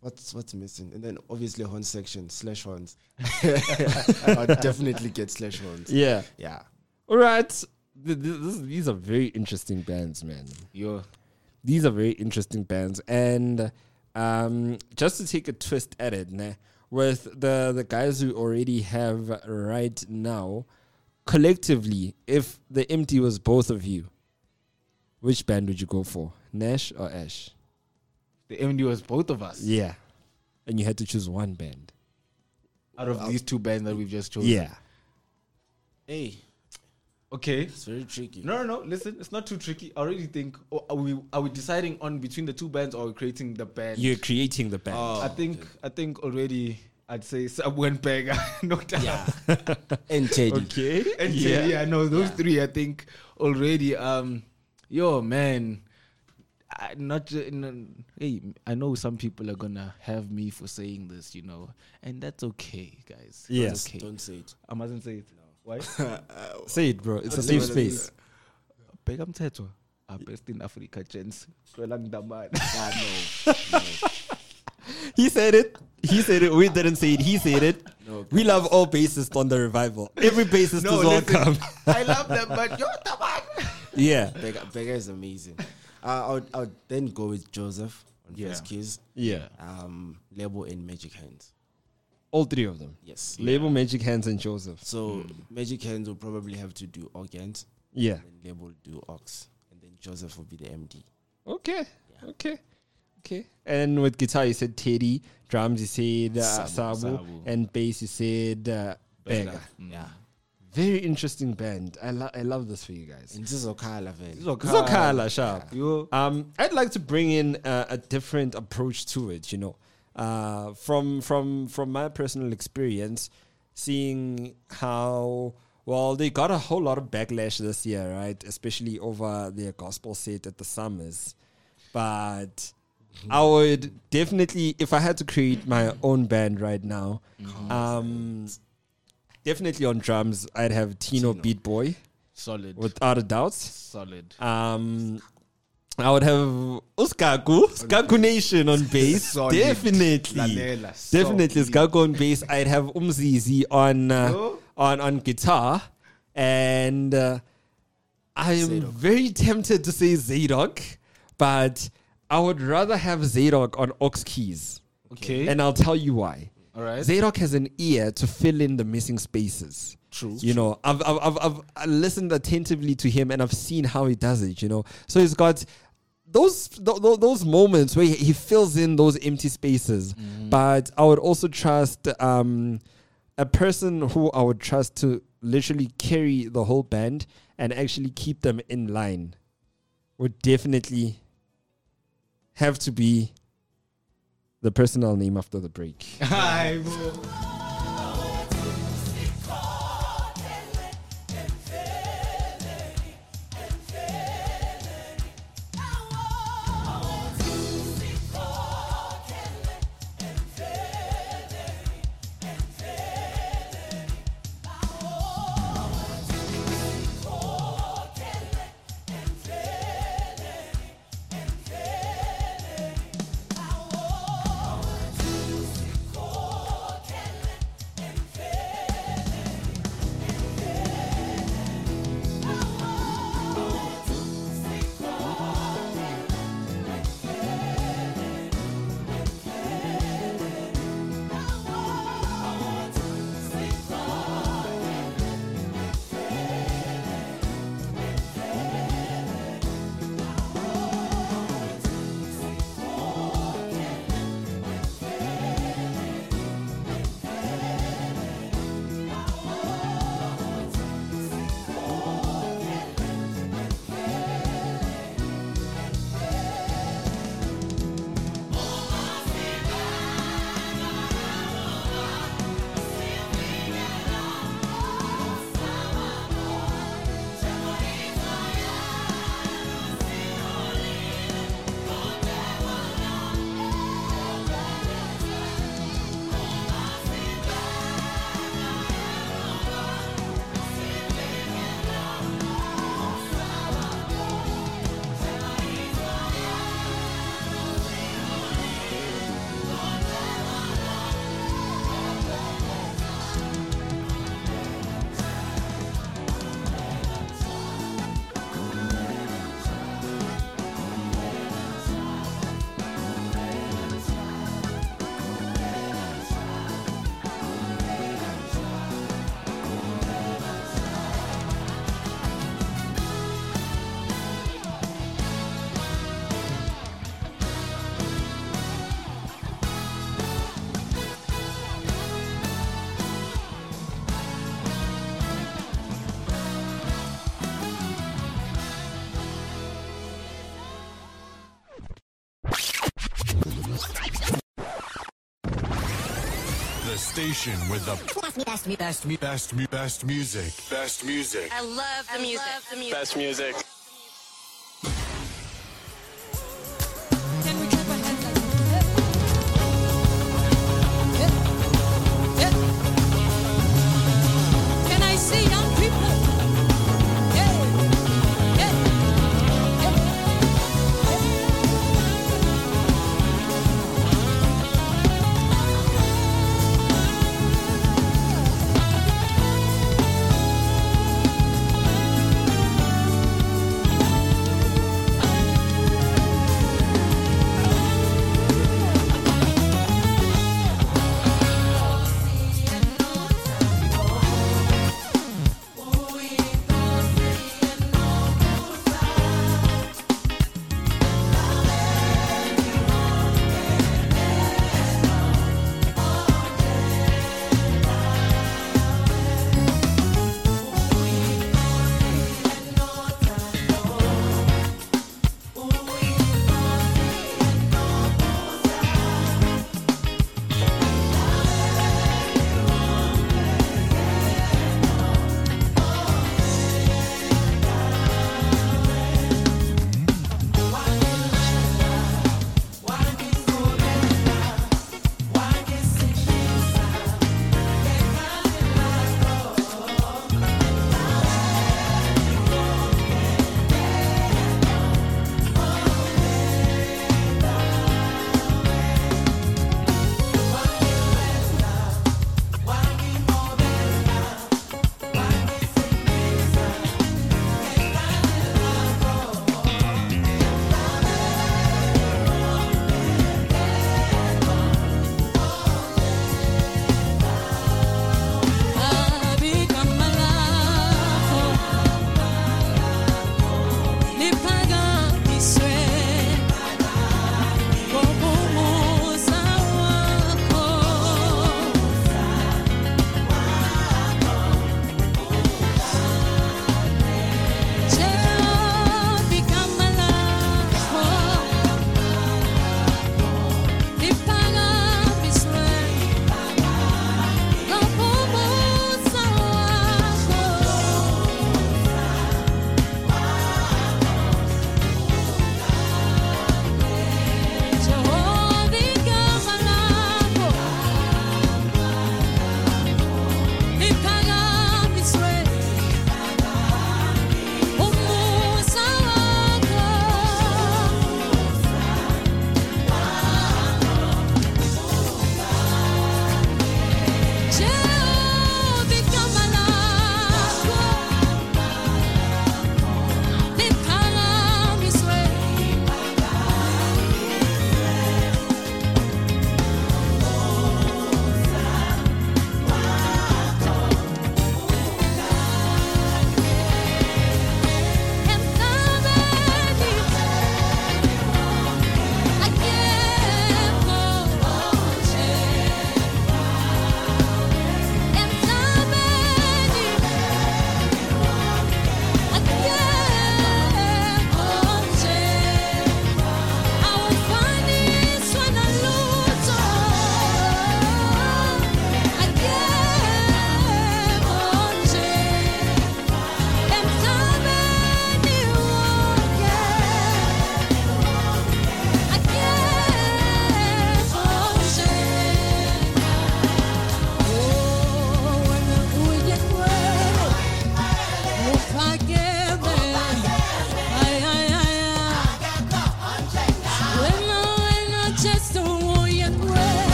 What's what's missing? And then obviously horn section slash horns. I would definitely get slash horns. Yeah. yeah. All right. Th- th- this- these are very interesting bands, man. Yo. These are very interesting bands, and um, just to take a twist at it, nah, with the the guys we already have right now, collectively, if the MD was both of you, which band would you go for, Nash or Ash? The MD was both of us. Yeah, and you had to choose one band. Out of these two bands that we've just chosen. Yeah. Hey, Okay. it's very tricky. No, no, no. Listen, it's not too tricky. I already think. Oh, are we are we deciding on between the two bands or creating the band? You're creating the band. Oh, I think I think already I'd say Samuel Pega, no doubt. Yeah. and Teddy. Okay. And Yeah. Teddy, yeah, no, those Yeah. three I think already. Um, yo, man, I, not ju- no, hey, I know some people are gonna have me for saying this, you know, and that's okay, guys. It's Yes. okay. Don't say it. I mustn't say it. Why? Say it, bro. It's a What's safe the- space. Bheka mthetho are best in Africa, gents. Swela ngidamane. He said it. He said it. We didn't say it. He said it. No, we love all bassists on the revival. Every bassist No, is listen, welcome. I love them, but yo, Taman. yeah. Beggar, Beggar is amazing. Uh, I, would, I would then go with Joseph on Yeah. first keys. Yeah. Um, Label and Magic Hands. All three of them. Yes. Label, Magic Hands, and Joseph. So Magic Hands will probably have to do organs. Yeah. And then Label do aux. And then Joseph will be the MD. Okay. Okay. Okay. And with guitar, you said Teddy. Drums, you said uh, Sabu, Sabu. Sabu. And bass, you said uh, Beggar. Yeah. Very interesting band. I, lo- I love this for you guys. And this is Okala, man. Zokhala, sharp. Um, I'd like to bring in a, a different approach to it. You know, uh, from from from my personal experience, seeing how well they got a whole lot of backlash this year, right? Especially over their gospel set at the summers, but. I would definitely, if I had to create my own band right now, um, definitely on drums, I'd have Tino, Beat Boy. Solid. Without a doubt. Solid. Um, I would have Uskaku, Skaku Nation on bass. Solid. Definitely. Lalela, Definitely. Skaku on bass. I'd have Umzizi on uh, on on guitar. And uh, I am very tempted to say Zadok, but I would rather have Zadok on aux keys. Okay. And I'll tell you why. All right. Zadok has an ear to fill in the missing spaces. True. You know, I've, I've, I've, I've listened attentively to him and I've seen how he does it, you know. So he's got those th- th- those moments where he, he fills in those empty spaces. But I would also trust um, a person who I would trust to literally carry the whole band and actually keep them in line would definitely have to be the personal name after the break. station with the best, best, best, best, mu- best music. Best music. I love the music. the music. Best music.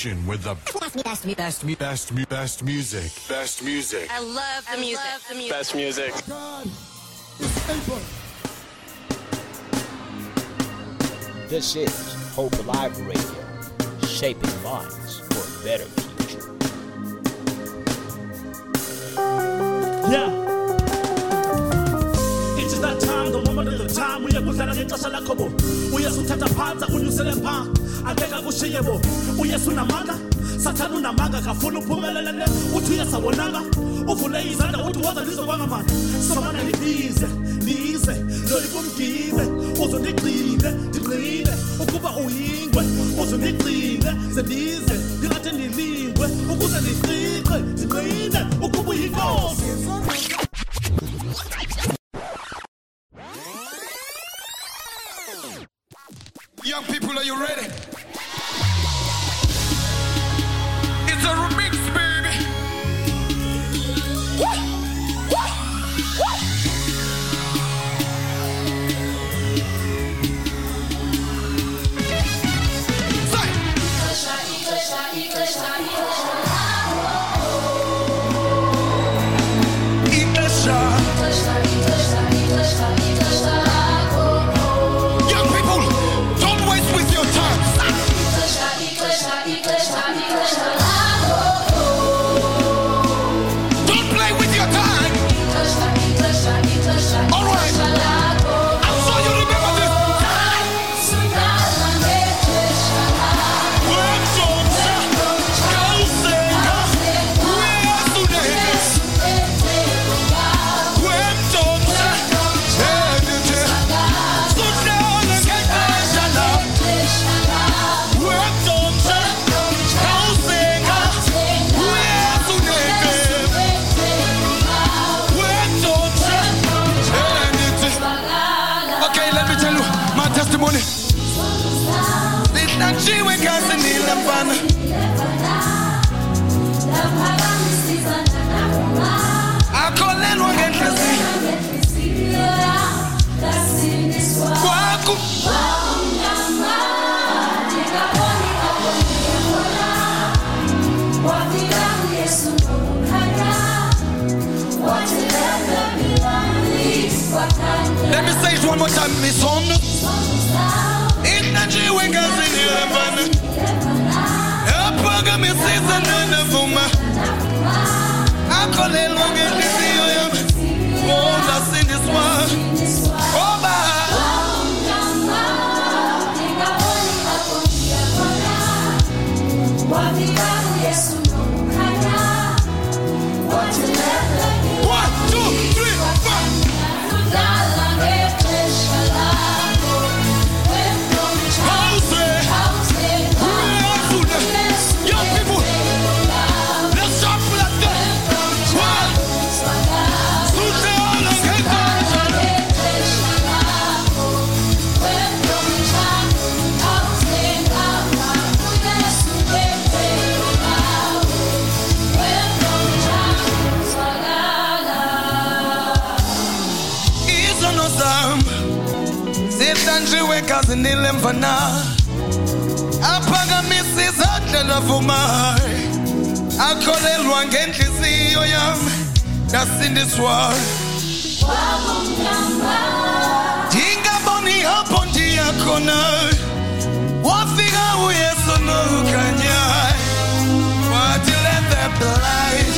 station with the best, best, best, best, best, best music. Best music. I love the I music. Love the music. Best music. God, this is Hope Alive Radio, shaping minds for a better future. Yeah. It is that time, the moment of the time. We are going to get us a We are a bo uyesu unamandla sathana unamanga kafuna uphumelele ne uthi uyesu awonanga uvule izandla uthi woza ndizokwanga mani? Somana ndibize ndize ndoyikumgibe uze Let me say it one more time, Miss Honda. Ninachiwe kazi nilafanya. Apakamisiza nanavuma. Akholelwa ngenhliziyo yami. Zihlanjiwe gazi nilemvana aphakamisa izandla lavumayo akholelwa ngenhliziyo yam ndasindiswa ndingaboni apho ndiyakhona wafika uyesu nokanya wathi let there be light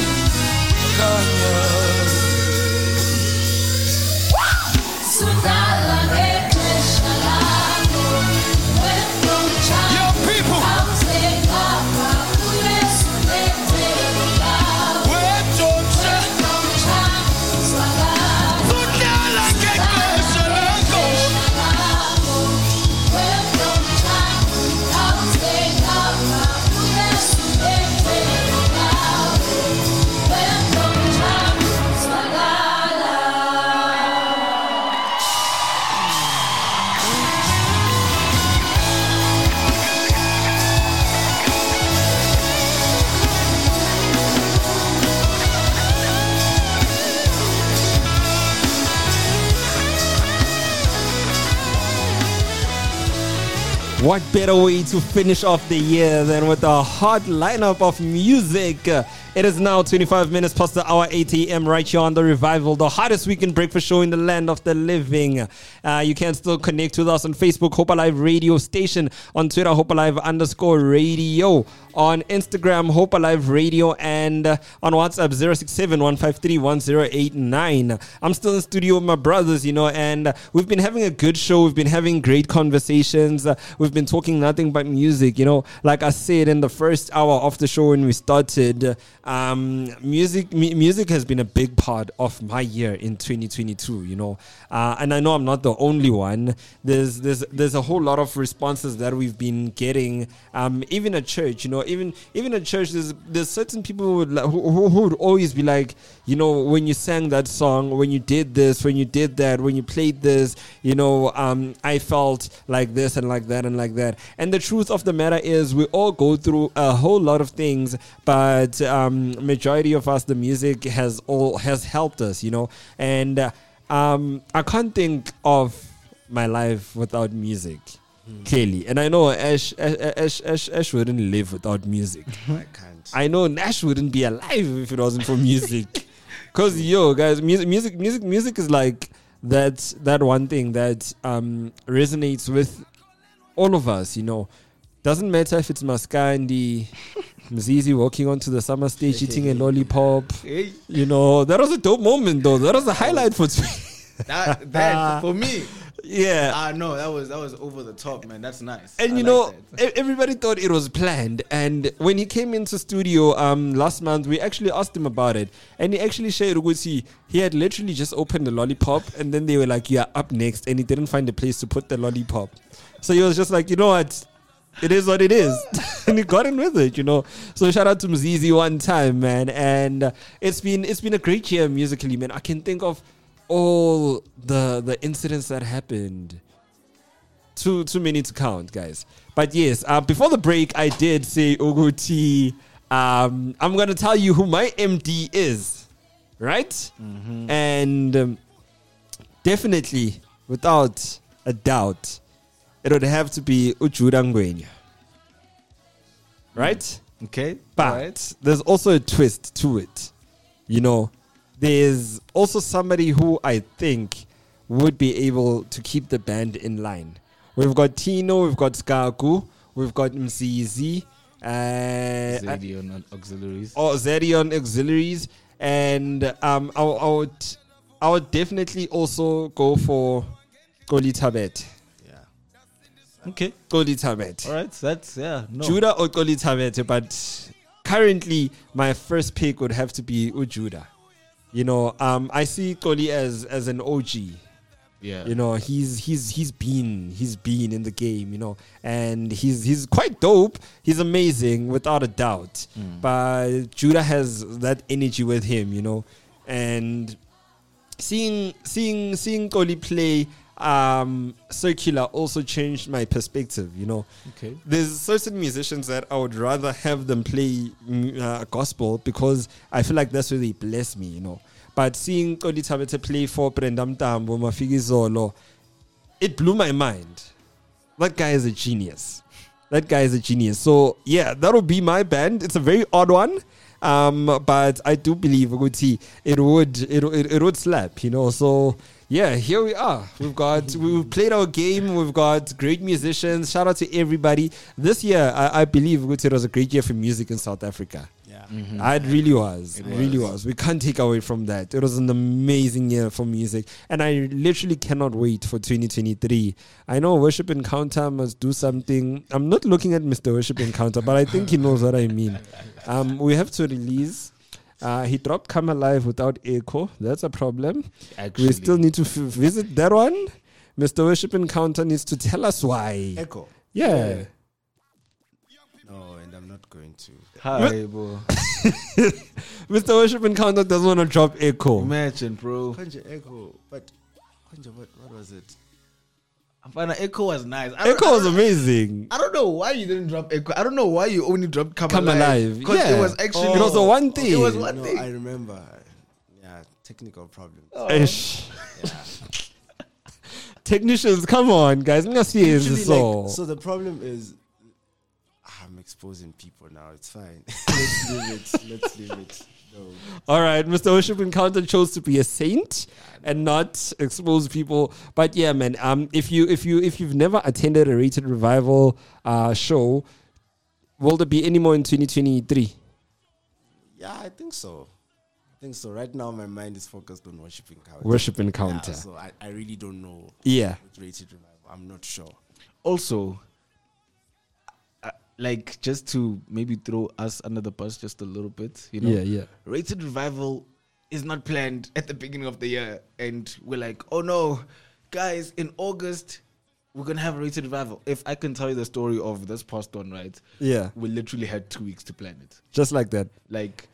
What better way to finish off the year than with a hot lineup of music? It is now 25 minutes past the hour, 8 a.m. right here on The Revival, the hottest weekend breakfast show in the land of the living. Uh, you can still connect with us on Facebook, Hope Alive Radio Station, on Twitter, Hope Alive underscore radio, on Instagram, Hope Alive Radio, and uh, on WhatsApp 067 153 1089. I'm still in studio with my brothers, you know, and uh, we've been having a good show. We've been having great conversations. Uh, we've been talking nothing but music, you know. Like I said in the first hour of the show when we started, um, music mu- music has been a big part of my year in 2022, you know. Uh, and I know I'm not the only one. There's there's there's a whole lot of responses that we've been getting, um, even at church, you know, even even at church. There's there's certain people who would, who who would always be like, you know, when you sang that song, when you did this, when you did that, when you played this, you know, um, I felt like this and like that and like that. And the truth of the matter is, we all go through a whole lot of things, but um, majority of us, the music has all has helped us, you know, and. Uh, um, I can't think of my life without music, clearly. And I know Ash, Ash, Ash, Ash, Ash wouldn't live without music. I can't. I know Nash wouldn't be alive if it wasn't for music. Cause yo, guys, music, music, music, music is like that. That one thing that um, resonates with all of us. You know, doesn't matter if it's Maskandi, Mzizi walking onto the summer stage eating a lollipop. You know, that was a dope moment though. That was a highlight for. That, that for me. Yeah. Ah, no, that was that was over the top, man. That's nice. And I you know, that. everybody thought it was planned. And when he came into studio um last month, we actually asked him about it, and he actually shared with Ugusi. He had literally just opened the lollipop, and then they were like, "Yeah, up next," and he didn't find a place to put the lollipop, so he was just like, "You know what." It is what it is, and he got in with it, you know. So shout out to Mzizi one time, man, and uh, it's been it's been a great year musically, man. I can think of all the the incidents that happened too too many to count, guys. But yes, uh, before the break, I did say Uguti. Um, I'm gonna tell you who my MD is, right? And um, definitely, without a doubt, it would have to be Ujuda Ngwenya. Right? Okay. But there's also a twist to it. You know, there's also somebody who I think would be able to keep the band in line. We've got Tino, we've got Skaku, we've got Mzizi, uh, Zedion auxiliaries. or Zedion auxiliaries, and um, I, I would, I would definitely also go for Goli Tabet. Okay. Goli Tabet. All right. That's yeah. No. Judah or Goli Tabet, but currently my first pick would have to be Ujuda. You know, um, I see Goli as as an OG. Yeah. You know, he's he's he's been he's been in the game, you know, and he's he's quite dope. He's amazing without a doubt. But Judah has that energy with him, you know, and seeing seeing seeing Goli play um circular also changed my perspective you know. Okay. there's certain musicians that i would rather have them play uh, gospel because i feel like that's where they bless me you know. But seeing Kodi Tabete play for Brenda Mtambo Mafikizolo it blew my mind. That guy is a genius. That guy is a genius. So yeah that would be my band. It's a very odd one um, but I do believe it would it, it, it would slap, you know. So yeah, here we are. We've got we've played our game. We've got great musicians. Shout out to everybody. This year, I, I believe Uguti, it was a great year for music in South Africa. Yeah. Uh, It really was. It really was. We can't take away from that. It was an amazing year for music. And I literally cannot wait for 2023. I know Worship Encounter must do something. I'm not looking at Mr. Worship Encounter, but I think he knows what I mean. Um, we have to release. Uh, he dropped Come Alive without echo. That's a problem. Actually. We still need to f- visit that one. Mr. Worship Encounter needs to tell us why. Echo. Yeah. No, and I'm not going to. Hi, bro. Mr. Worship Encounter doesn't want to drop echo. Imagine, bro. Konja Echo, but Konja, what, what was it? Fana Echo was nice. I Echo was don't- amazing. I don't know why you didn't drop Echo. I don't know why you only dropped Come, Come Alive. Because Yeah. it was actually It was the one thing. It was one no, thing. I remember. Yeah, technical problems. Ish. Technicians, come on, guys. I'm gonna see it Usually, so. like, so the problem is, ah, I'm exposing people now. It's fine. Let's leave it. Let's leave it. No. All right, Mr. Worship Encounter chose to be a saint and not expose people. But yeah, man. Um, if you if you if you've never attended a rated revival uh show, will there be any more in 2023? Yeah, I think so. I think so. Right now, my mind is focused on worship encounter. Worship encounter. Yeah, so I, I really don't know. Yeah. Rated revival, I'm not sure. Also, uh, like just to maybe throw us under the bus just a little bit, you know. Yeah, yeah. Rated revival is not planned at the beginning of the year, and we're like, oh no, guys, in August we're gonna have a rated revival. If I can tell you the story of this past one, right? Yeah. we literally had two weeks to plan it. Just like that. Like,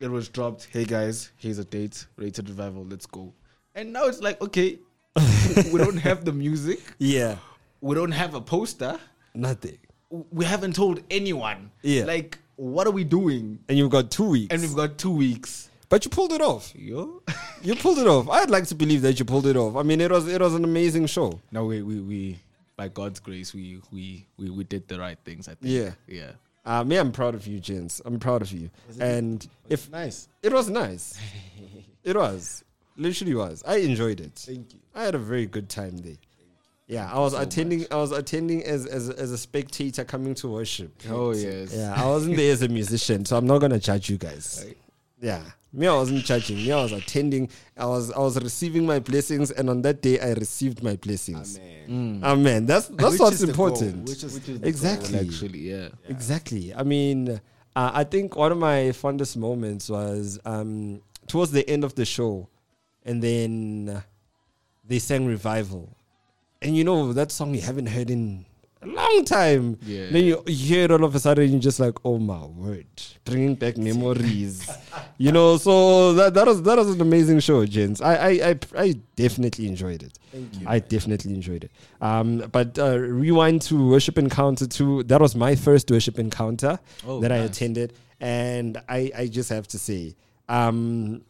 it was dropped. Hey guys, here's a date. Rated revival. Let's go. And now it's like, okay, we don't have the music. Yeah. We don't have a poster. Nothing. We haven't told anyone. Yeah. Like, what are we doing? And you've got two weeks. And we've got two weeks. But you pulled it off. Yo. you pulled it off. I'd like to believe that you pulled it off. I mean, it was it was an amazing show. No, we we, we by God's grace, we we we, we did the right things. I think. Yeah. Yeah. Uh, me, I'm proud of you, gents. I'm proud of you. Was and if nice? it was nice, it was literally was. I enjoyed it. Thank you. I had a very good time there. Yeah, I was so attending. I was attending as, as as a spectator coming to worship. Oh, yes. Yeah, I wasn't there as a musician, so I'm not gonna judge you guys. Yeah, me, I wasn't judging. Me, I was attending. I was I was receiving my blessings, and on that day, I received my blessings. Amen. Amen. That's that's Which what's is the goal, important. which is Which the is the goal, exactly. actually, yeah. Exactly. I mean, uh, I think one of my fondest moments was um, towards the end of the show, and then uh, they sang revival, and you know that song you haven't heard in a long time. Yeah. Then you hear it all of a sudden, you're just like, "Oh my word!" Bringing back memories. you know, so that that was that was an amazing show, gents. I I I, I definitely enjoyed it. Thank you. I definitely enjoyed it. Um, but uh, rewind to worship encounter two. That was my first worship encounter Oh, that I attended, and I I just have to say, um,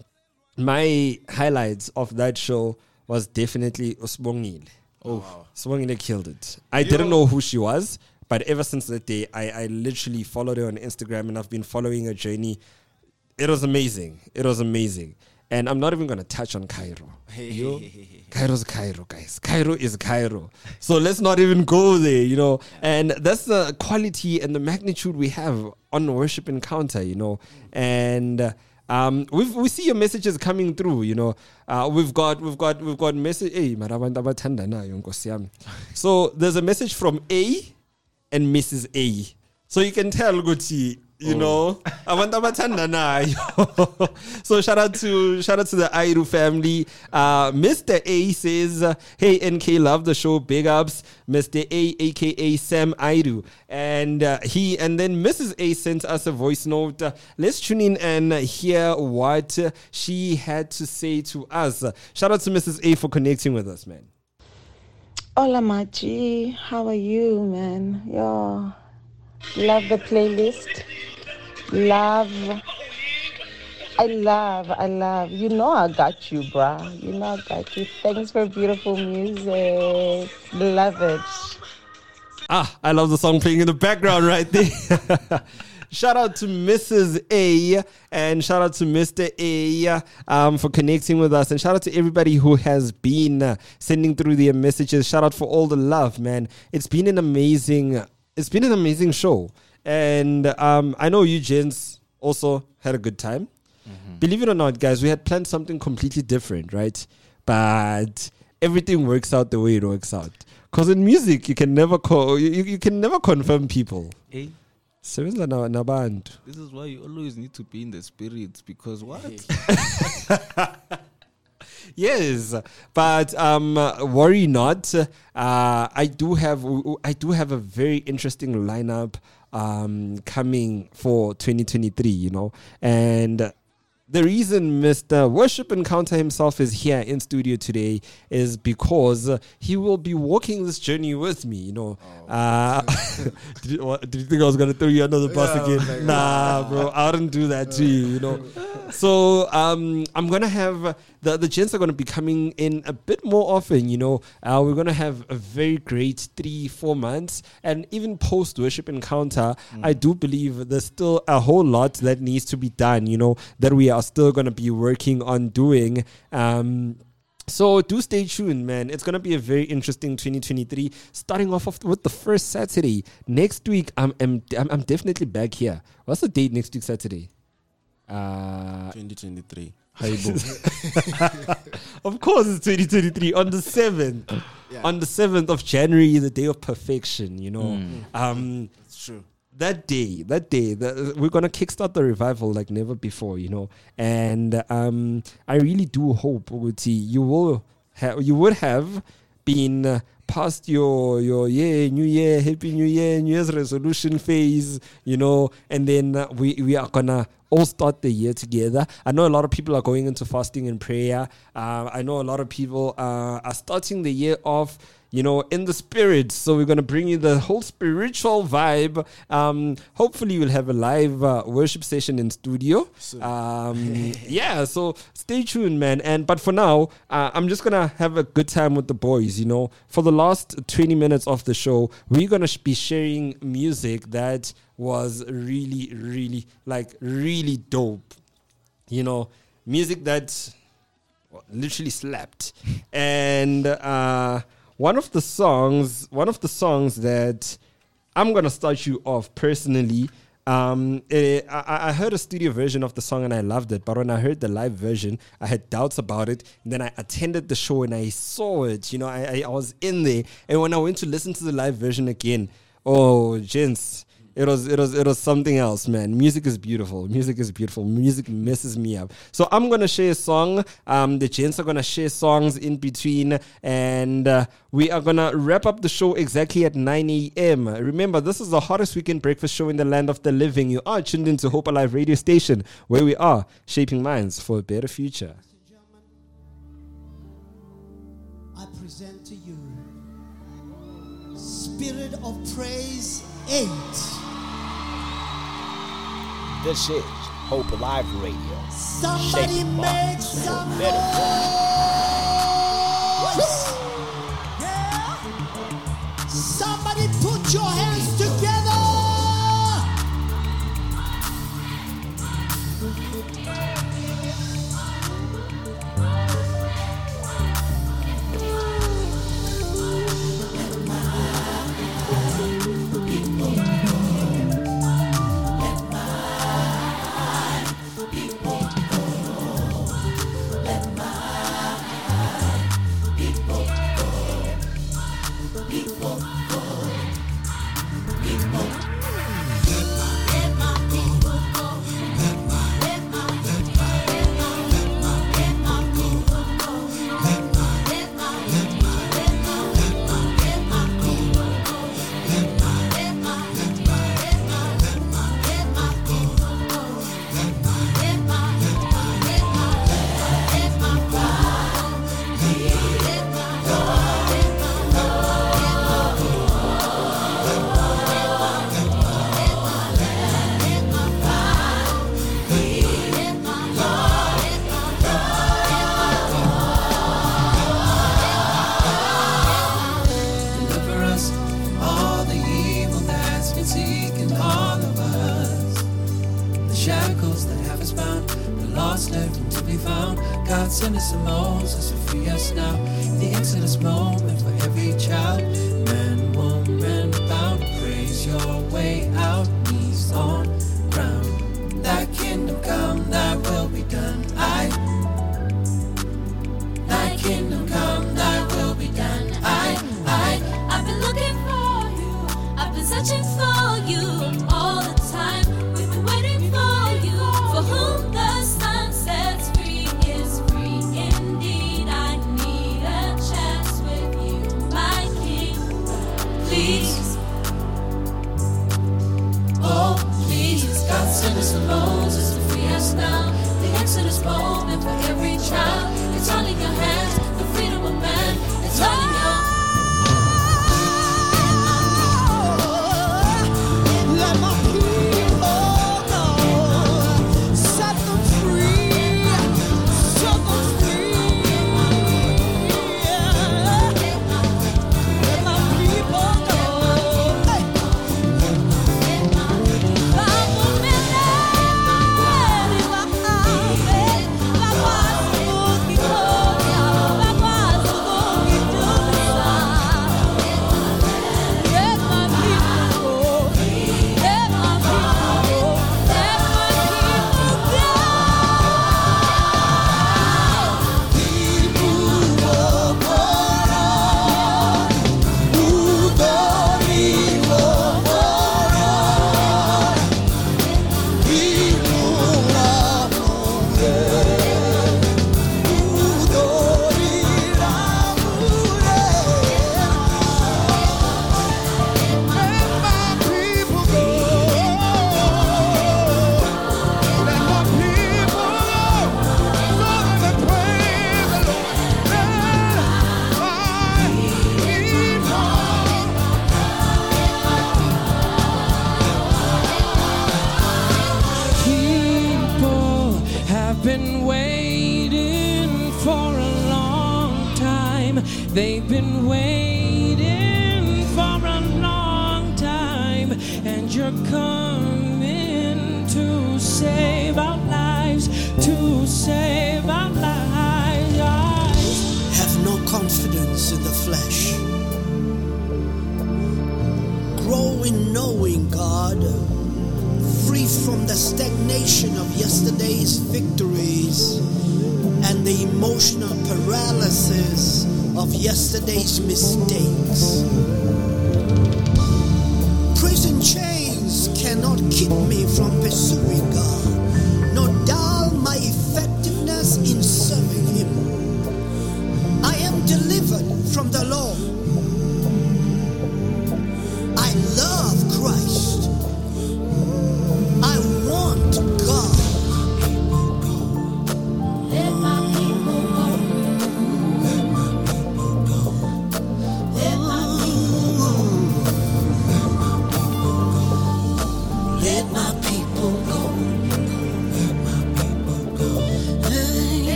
my highlights of that show was definitely Usbongile. Oh, Swangile killed it. I didn't know who she was, but ever since that day, I, I literally followed her on Instagram and I've been following her journey. It was amazing. It was amazing. And I'm not even going to touch on Cairo. Yo, Cairo's Cairo, guys. Cairo is Cairo. So let's not even go there, you know. And that's the quality and the magnitude we have on Worship Encounter, you know. And uh, um, we've, we see your messages coming through, you know. Uh, we've got we've got we've got message. Hey. So there's a message from A and Mrs. A. So you can tell Guti, you know, I abantu abathanda nayo. so shout out to shout out to the Airu family. Uh, Mr. A says, "Hey NK, love the show. Big ups, Mr. A, aka Sam Airu." And uh, he and then Mrs. A sent us a voice note. Uh, let's tune in and hear what uh, she had to say to us. Shout out to Mrs. A for connecting with us, man. Hola, Machi. How are you, man? Yo, love the playlist. Love. I love, I love. You know I got you, bruh. You know I got you. Thanks for beautiful music. Love it. Ah, I love the song playing in the background right there. shout out to Mrs. A and shout out to Mr. A um, for connecting with us. And shout out to everybody who has been uh, sending through their messages. Shout out for all the love, man. It's been an amazing, it's been an amazing show. And um, I know you gents also had a good time. Believe it or not, guys, we had planned something completely different, right? But everything works out the way it works out. Because in music, you can never co- you, you you can never confirm people. Hey, Sebenza na- nabantu. this is why you always need to be in the spirits because what? yes, but um, worry not. Uh, I do have I do have a very interesting lineup um, coming for 2023. You know, and the reason Mr. Worship Encounter himself is here in studio today is because he will be walking this journey with me. You know, uh, did, you, what, did you think I was gonna throw you under the bus Yeah, again? nah, bro, I wouldn't do that to you. You know, so um, I'm gonna have the the gents are gonna be coming in a bit more often. You know, uh, we're gonna have a very great three four months, and even post worship encounter, I do believe there's still a whole lot that needs to be done. You know, that we are still gonna be working on doing. Um, so do stay tuned, man. It's gonna be a very interesting 2023. Starting off of- with the first Saturday next week. I'm I'm I'm, I'm definitely back here. What's the date next week Saturday? Uh, 2023. of course, it's 2023 on the 7th. Yeah. On the 7th of January, the day of perfection, you know. Mm. Um, It's true. that day, that day, the, we're gonna kickstart the revival like never before, you know. And um, I really do hope, Uti, you will you would have been uh, past your your yeah, New Year, Happy New Year, New Year's resolution phase, you know. And then we we are gonna all start the year together. I know a lot of people are going into fasting and prayer. Uh, I know a lot of people uh, are starting the year off you know, in the spirit. So we're going to bring you the whole spiritual vibe. Um, hopefully, we'll have a live uh, worship session in studio. Um, yeah, so stay tuned, man. And but for now, uh, I'm just gonna have a good time with the boys. You know, for the last 20 minutes of the show, we're gonna be sharing music that was really, really, like, really dope. You know, music that literally slapped. and uh, one of the songs, one of the songs that I'm gonna start you off personally. Um, eh, I, I heard a studio version of the song and I loved it, but when I heard the live version, I had doubts about it. And then I attended the show and I saw it. You know, I, I, I was in there, and when I went to listen to the live version again, oh, gents, it was it was it was something else, man. Music is beautiful. Music is beautiful. Music messes me up. So I'm gonna share a song. Um, the gents are gonna share songs in between, and uh, we are gonna wrap up the show exactly at 9 a.m. Remember, this is the hottest weekend breakfast show in the land of the living. You are tuned into Hope Alive Radio Station, where we are shaping minds for a better future. I present to you Spirit of Praise 8. This is Hope Alive Radio. Somebody Shaping make some better noise.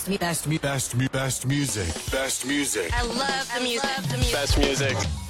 best, me best, me best, me best music. Best music. I love the music. Love the music. Best music.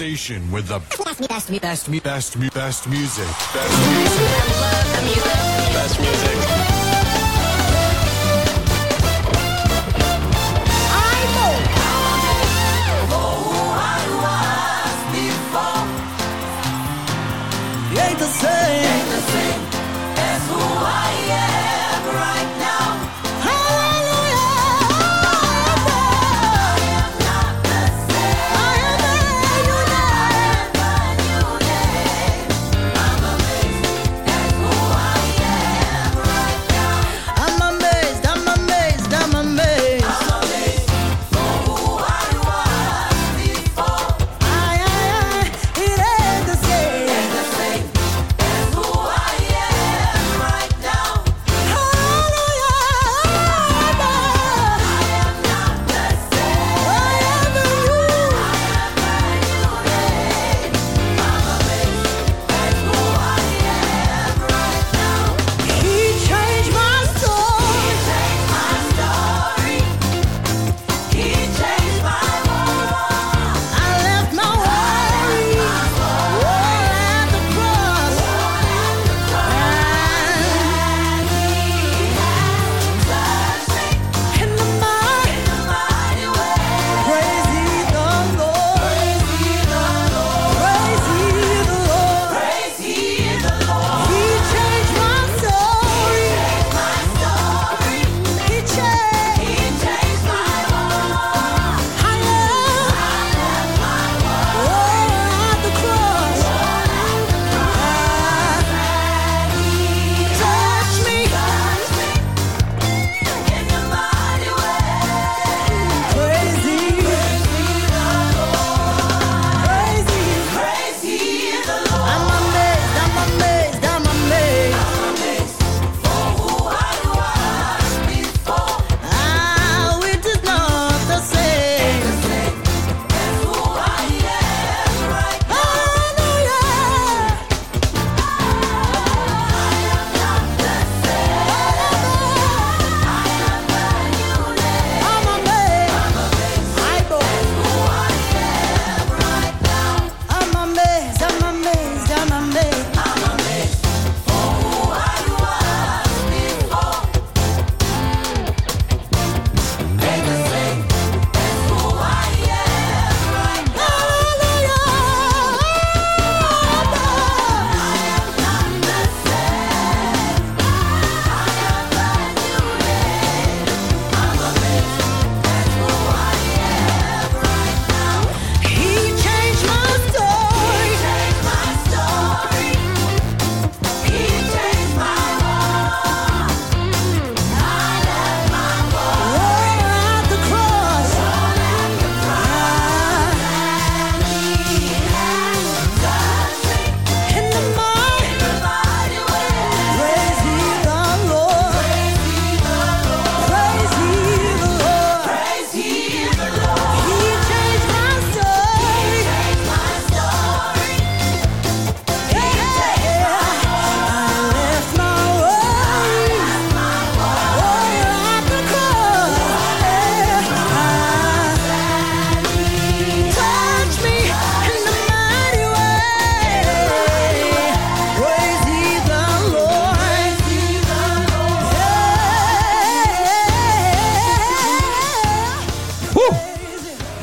Station with the best, best, best, best, music. Best music. Best music. Best music.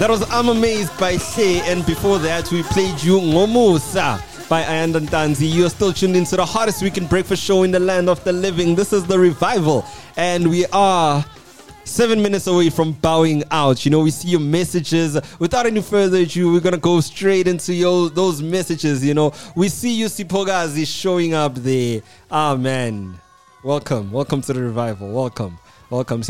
That was I'm Amazed by Shay, and before that, we played you Ngomusa by Ayanda Ntanzi. You're still tuned into the hottest weekend breakfast show in the land of the living. This is the revival, and we are seven minutes away from bowing out. You know, we see your messages. Without any further ado, we're gonna go straight into your those messages. You know, we see you Siphokazi showing up there. Ah man. Welcome. Welcome to the revival. Welcome. Welcome.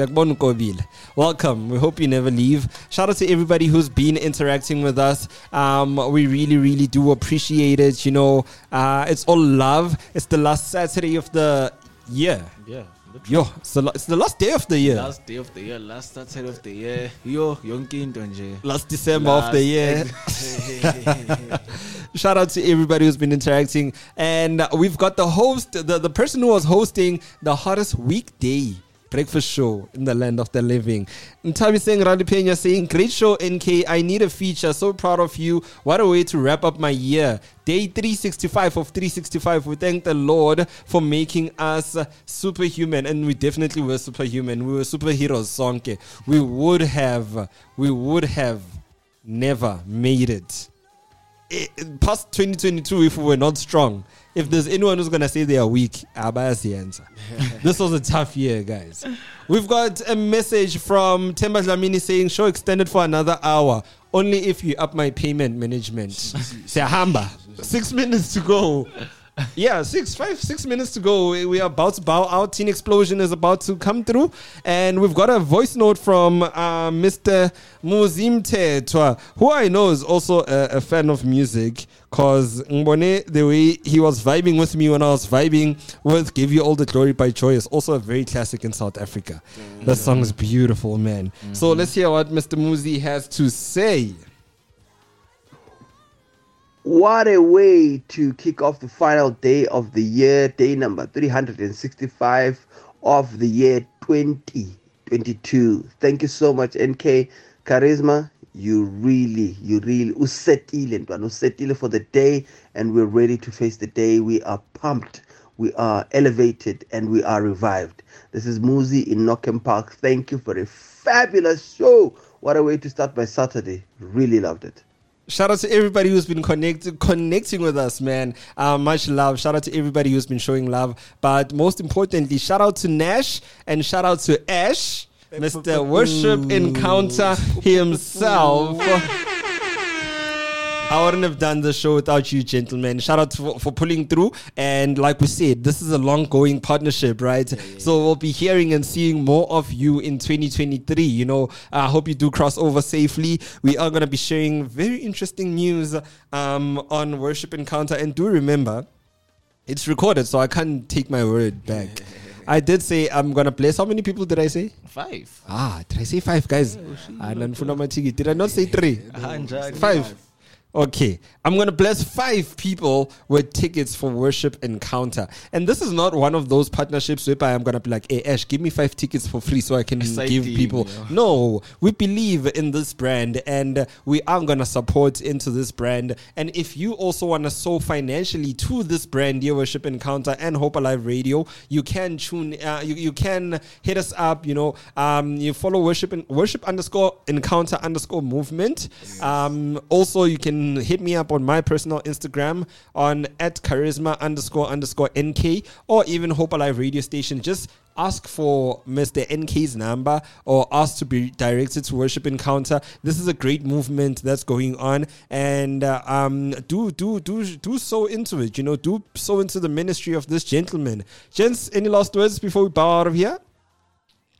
Welcome. We hope you never leave. Shout out to everybody who's been interacting with us. Um, we really, really do appreciate it. You know, uh, it's all love. It's the last Saturday of the year. Yeah. Yo, it's the, it's the last day of the year. Last day of the year, last Saturday of the year. Yo, yonke into nje. Last December of the year. Shout out to everybody who's been interacting. And we've got the host, the, the person who was hosting the hottest weekday breakfast show in the land of the living. Ntabi saying Randy Pena saying, Great show, NK. I need a feature. So proud of you. What a way to wrap up my year. Day 365 of 365. We thank the Lord for making us superhuman. And we definitely were superhuman. We were superheroes, Sonke. We would have, we would have never made it. I- past 2022 if we were not strong. If there's anyone who's gonna say they are weak, answer. this was a tough year, guys. We've got a message from Temba Dlamini saying show extended for another hour. Only if you up my payment management. Sehamba. Six minutes to go. Yeah, six, five, six minutes to go. We- are about to bow out. Teen Explosion is about to come through. And we've got a voice note from uh, Mr. Muzi Mthethwa, who I know is also a, a fan of music. Because the way he was vibing with me when I was vibing with Give You All the Glory by Joy is also a very classic in South Africa. That song is beautiful, man. So let's hear what Mr. Muzi has to say. What a way to kick off the final day of the year, day number 365 of the year 2022. Thank you so much, NK Charisma. You really, you really, usetile for the day, and we're ready to face the day. We are pumped, we are elevated, and we are revived. This is Muzi in Norkem Park. Thank you for a fabulous show. What a way to start my Saturday. Really loved it. Shout out to everybody who's been connected, connecting with us, man. Uh, much love. Shout out to everybody who's been showing love. But most importantly, shout out to Nash and shout out to Ash, Mr. Worship Encounter himself. I wouldn't have done the show without you, gentlemen. Shout out for, for pulling through. And like we said, this is a long going partnership, right? So we'll be hearing and seeing more of you in 2023. You know, I hope you do cross over safely. We are going to be sharing very interesting news um, on Worship Encounter. And do remember, it's recorded, so I can't take my word back. I did say I'm gonna bless. How many people did I say? Five. Ah, did I say five, guys? Ah, nanifuna. Did I not say three? Five. Okay, I'm gonna bless five people with tickets for Worship Encounter, and this is not one of those partnerships whereby I'm gonna be like, "Hey Ash, give me five tickets for free so I can Exciting, give people." yeah. No, we believe in this brand, and we are gonna support into this brand. And if you also wanna sow financially to this brand, Dear Worship Encounter and Hope Alive Radio, you can tune, uh, you, you can hit us up. You know, um, you follow Worship and Worship underscore Encounter underscore Movement. Um, also, you can hit me up on my personal Instagram on at charisma underscore underscore nk or even Hope Alive Radio Station. Just ask for Mr. NK's number or ask to be directed to Worship Encounter. This is a great movement that's going on, and uh, um, do do do do so into it. You know, do so into the ministry of this gentleman. Gents, any last words before we bow out of here?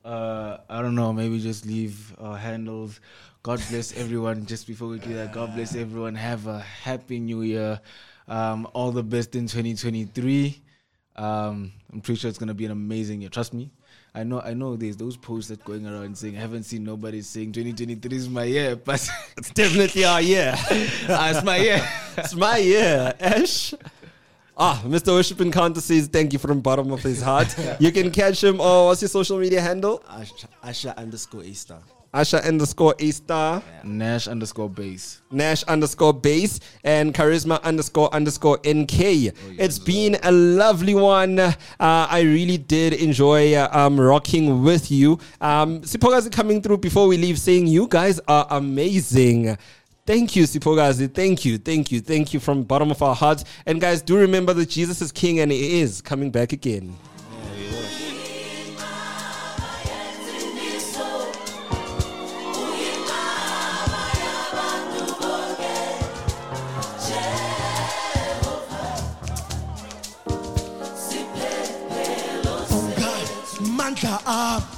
Uh, I don't know. Maybe just leave our handles. God bless everyone. Just before we do that, God bless everyone. Have a happy new year. Um, all the best in 2023. Um, I'm pretty sure it's gonna be an amazing year. Trust me. I know. I know. There's those posts that going around saying I haven't seen nobody saying 2023 is my year, but it's definitely our year. Ah, it's my year. it's my year. Ash. Ah, Mr. Worship Encounter says thank you from the bottom of his heart. you can catch him. Oh, what's your social media handle? Asha, Asha underscore A star. Asha underscore A star. Nash underscore base. Nash underscore base and charisma underscore underscore NK. it's been a lovely one. Uh, I really did enjoy uh, um, rocking with you. Um, Siphokazi coming through before we leave saying you guys are amazing. Thank you, Siphokazi. Thank you, thank you, thank you from bottom of our hearts. And guys, do remember that Jesus is King and He is coming back again. up.